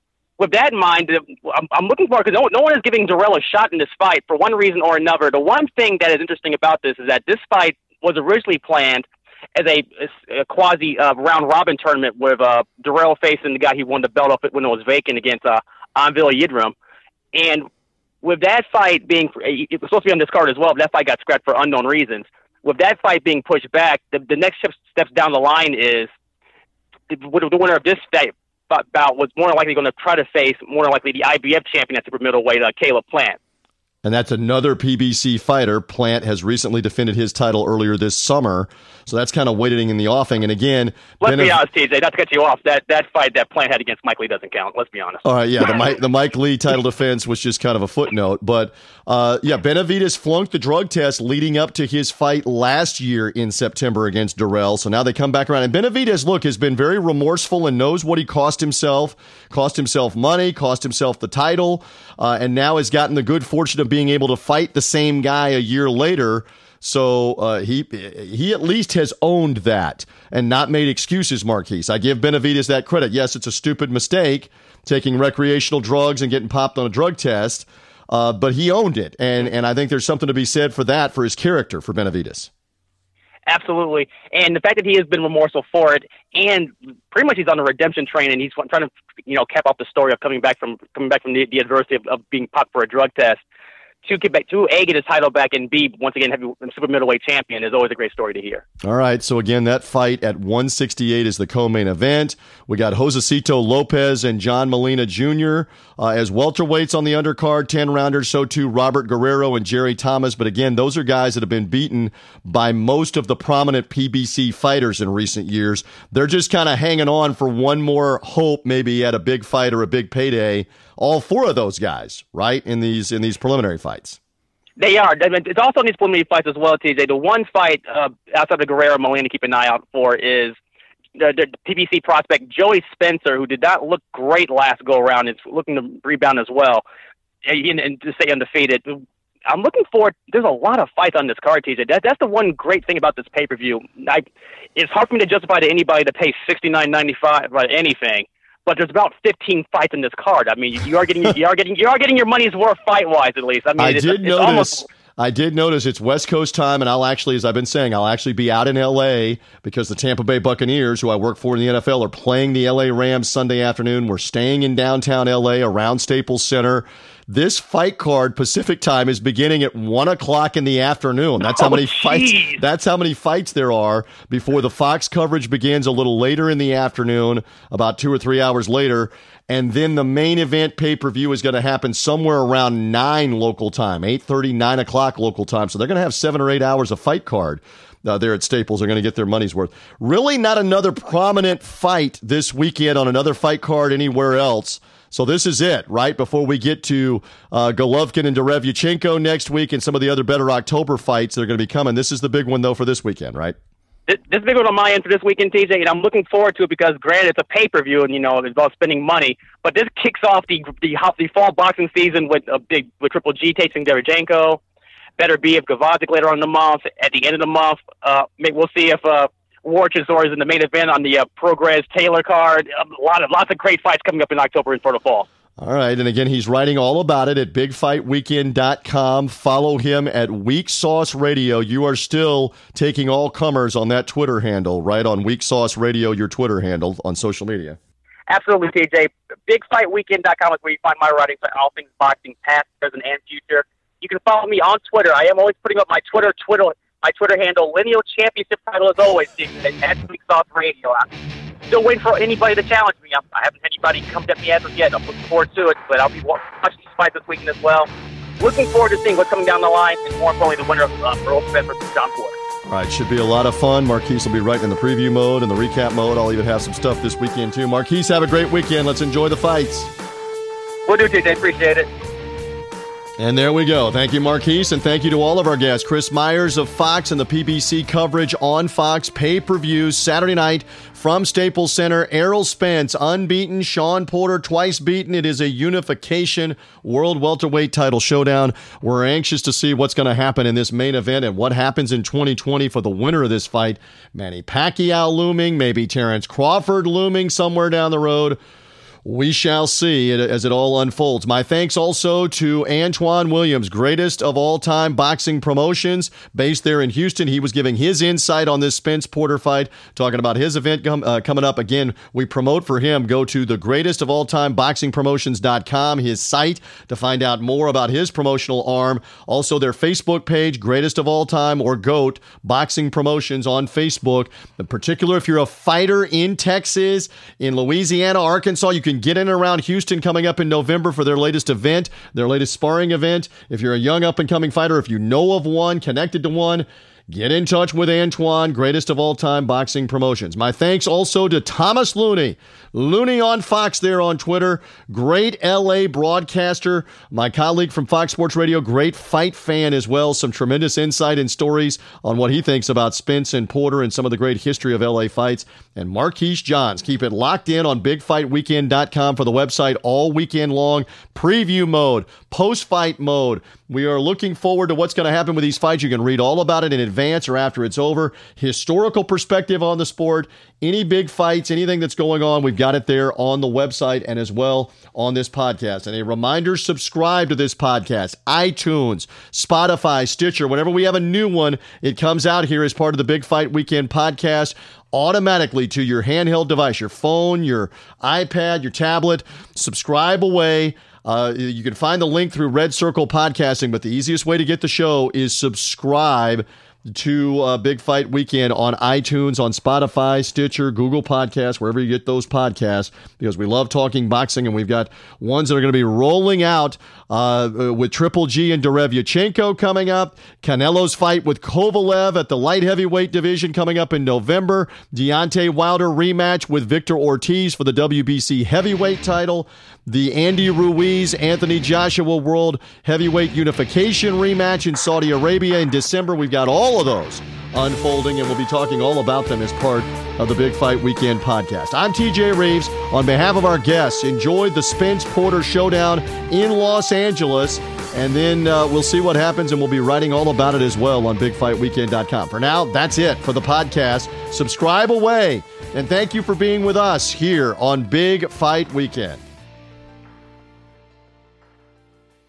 with that in mind, I'm, I'm looking for because no, no one is giving Dirrell a shot in this fight for one reason or another. The one thing that is interesting about this is that this fight was originally planned as a, a quasi uh, round robin tournament with uh, Dirrell facing the guy he won the belt off when it was vacant against uh, Avni Yildirim. And with that fight being, it was supposed to be on this card as well, but that fight got scrapped for unknown reasons. With that fight being pushed back, the, the next steps down the line is the winner of this fight bout was more likely going to try to face more likely the IBF champion at super middleweight, uh, Caleb Plant. And that's another PBC fighter. Plant has recently defended his title earlier this summer. So that's kind of waiting in the offing. And again, let's be honest, TJ, not to cut you off. That that fight that Plant had against Mike Lee doesn't count. Let's be honest. All right, yeah, the Mike the Mike Lee title defense was just kind of a footnote. But uh, yeah, Benavidez flunked the drug test leading up to his fight last year in September against Dirrell. So now they come back around. And Benavidez, look, has been very remorseful and knows what he cost himself. Cost himself money, cost himself the title, uh, and now has gotten the good fortune of being able to fight the same guy a year later. So uh, he he at least has owned that and not made excuses, Marquise. I give Benavidez that credit. Yes, it's a stupid mistake taking recreational drugs and getting popped on a drug test, uh, but he owned it, and and I think there's something to be said for that for his character for Benavidez. Absolutely, and the fact that he has been remorseful for it, and pretty much he's on a redemption train, and he's trying to you know cap off the story of coming back from coming back from the, the adversity of, of being popped for a drug test to get back to A get his title back and B once again heavy super middleweight champion is always a great story to hear. All right, so again that fight at 168 is the co-main event. We got Josesito Lopez and John Molina Jr. Uh, as welterweights on the undercard, 10 rounders. So too Robert Guerrero and Jerry Thomas. But again, those are guys that have been beaten by most of the prominent PBC fighters in recent years. They're just kind of hanging on for one more hope, maybe at a big fight or a big payday all four of those guys, right, in these in these preliminary fights. They are. It's also in these preliminary fights as well, TJ. The one fight uh, outside of Guerrero Molina to keep an eye out for is the, the PBC prospect Joey Spencer, who did not look great last go around. It's looking to rebound as well, and, and to stay undefeated. I'm looking forward. There's a lot of fights on this card, TJ. That, that's the one great thing about this pay per view. It's hard for me to justify to anybody to pay sixty nine ninety five about anything but there's about 15 fights in this card. I mean, you are getting you are getting you are getting your money's worth fight wise at least. I mean, I it's, did it's notice. Almost, I did notice it's West Coast time, and I'll actually, as I've been saying, I'll actually be out in LA because the Tampa Bay Buccaneers, who I work for in the NFL, are playing the LA Rams Sunday afternoon. We're staying in downtown LA around Staples Center. This fight card Pacific time is beginning at one o'clock in the afternoon. That's how oh, many fights. That's how many fights there are before the Fox coverage begins a little later in the afternoon, about two or three hours later, and then the main event pay per view is going to happen somewhere around nine local time, 8.30, 9 o'clock local time. So they're going to have seven or eight hours of fight card. Uh, there at Staples are going to get their money's worth. Really, not another prominent fight this weekend on another fight card anywhere else. So this is it, right? Before we get to uh, Golovkin and Derevyanchenko next week and some of the other better October fights that are going to be coming. This is the big one, though, for this weekend, right? This, this big one on my end for this weekend, TJ, and I'm looking forward to it because, granted, it's a pay per view, and you know it's about spending money. But this kicks off the the, the fall boxing season with a big with Triple G tasting Derevyanchenko. Beterbiev Gvozdyk later on in the month. At the end of the month, uh, we'll see if uh, War Chisora is in the main event on the uh, Prograis Taylor card. A lot of lots of great fights coming up in October and for the fall. All right. And again, he's writing all about it at bigfightweekend.com. Follow him at Weak Sauce Radio. You are still taking all comers on that Twitter handle, right? On Weak Sauce Radio, your Twitter handle on social media. Absolutely, TJ. Bigfightweekend.com is where you find my writings on all things boxing, past, present, and future. You can follow me on Twitter. I am always putting up my Twitter, Twitter, my Twitter handle, Lineal Championship title as always, at Weak Sauce Radio. I'm still waiting for anybody to challenge me. I'm, I haven't had anybody come at me as of yet. I'm looking forward to it, but I'll be watching these fights this weekend as well. Looking forward to seeing what's coming down the line, and more importantly, the winner of uh, Errol Spence versus John Porter. All right, should be a lot of fun. Marquise will be right in the preview mode and the recap mode. I'll even have some stuff this weekend too. Marquise, have a great weekend. Let's enjoy the fights. We'll do, TJ. Appreciate it. And there we go. Thank you, Marquise, and thank you to all of our guests. Chris Myers of Fox and the PBC coverage on Fox pay per views Saturday night from Staples Center. Errol Spence, unbeaten. Shawn Porter, twice beaten. It is a unification world welterweight title showdown. We're anxious to see what's going to happen in this main event and what happens in 2020 for the winner of this fight. Manny Pacquiao looming, maybe Terrence Crawford looming somewhere down the road. We shall see as it all unfolds. My thanks also to Antoine Williams, greatest of all time boxing promotions, based there in Houston. He was giving his insight on this Spence Porter fight, talking about his event com- uh, coming up. Again, we promote for him. Go to the greatest of all time boxingpromotions.com, his site, to find out more about his promotional arm. Also, their Facebook page, greatest of all time or GOAT Boxing Promotions on Facebook. In particular, if you're a fighter in Texas, in Louisiana, Arkansas, you can get in around Houston coming up in November for their latest event, their latest sparring event. If you're a young up and coming fighter, if you know of one, connected to one, Get in touch with Antoine, greatest of all time boxing promotions. My thanks also to Thomas Looney, Looney on Fox there on Twitter, great LA broadcaster, my colleague from Fox Sports Radio, great fight fan as well. Some tremendous insight and stories on what he thinks about Spence and Porter and some of the great history of LA fights. And Marquise Johns. Keep it locked in on bigfightweekend.com for the website all weekend long. Preview mode, post fight mode. We are looking forward to what's going to happen with these fights. You can read all about it in advance or after it's over. Historical perspective on the sport, any big fights, anything that's going on, we've got it there on the website and as well on this podcast. And a reminder subscribe to this podcast, iTunes, Spotify, Stitcher. Whenever we have a new one, it comes out here as part of the Big Fight Weekend podcast automatically to your handheld device, your phone, your iPad, your tablet. Subscribe away. Uh, you can find the link through Red Circle Podcasting, but the easiest way to get the show is subscribe to uh, Big Fight Weekend on iTunes, on Spotify, Stitcher, Google Podcasts, wherever you get those podcasts, because we love talking boxing, and we've got ones that are going to be rolling out uh, with Triple G and Derevyanchenko coming up, Canelo's fight with Kovalev at the light heavyweight division coming up in November, Deontay Wilder rematch with Victor Ortiz for the WBC heavyweight title, the Andy Ruiz Anthony Joshua World Heavyweight Unification rematch in Saudi Arabia in December. We've got all of those unfolding, and we'll be talking all about them as part of the Big Fight Weekend podcast. I'm TJ Reeves. On behalf of our guests, enjoy the Spence Porter Showdown in Los Angeles, and then uh, we'll see what happens, and we'll be writing all about it as well on BigFightWeekend.com. For now, that's it for the podcast. Subscribe away, and thank you for being with us here on Big Fight Weekend.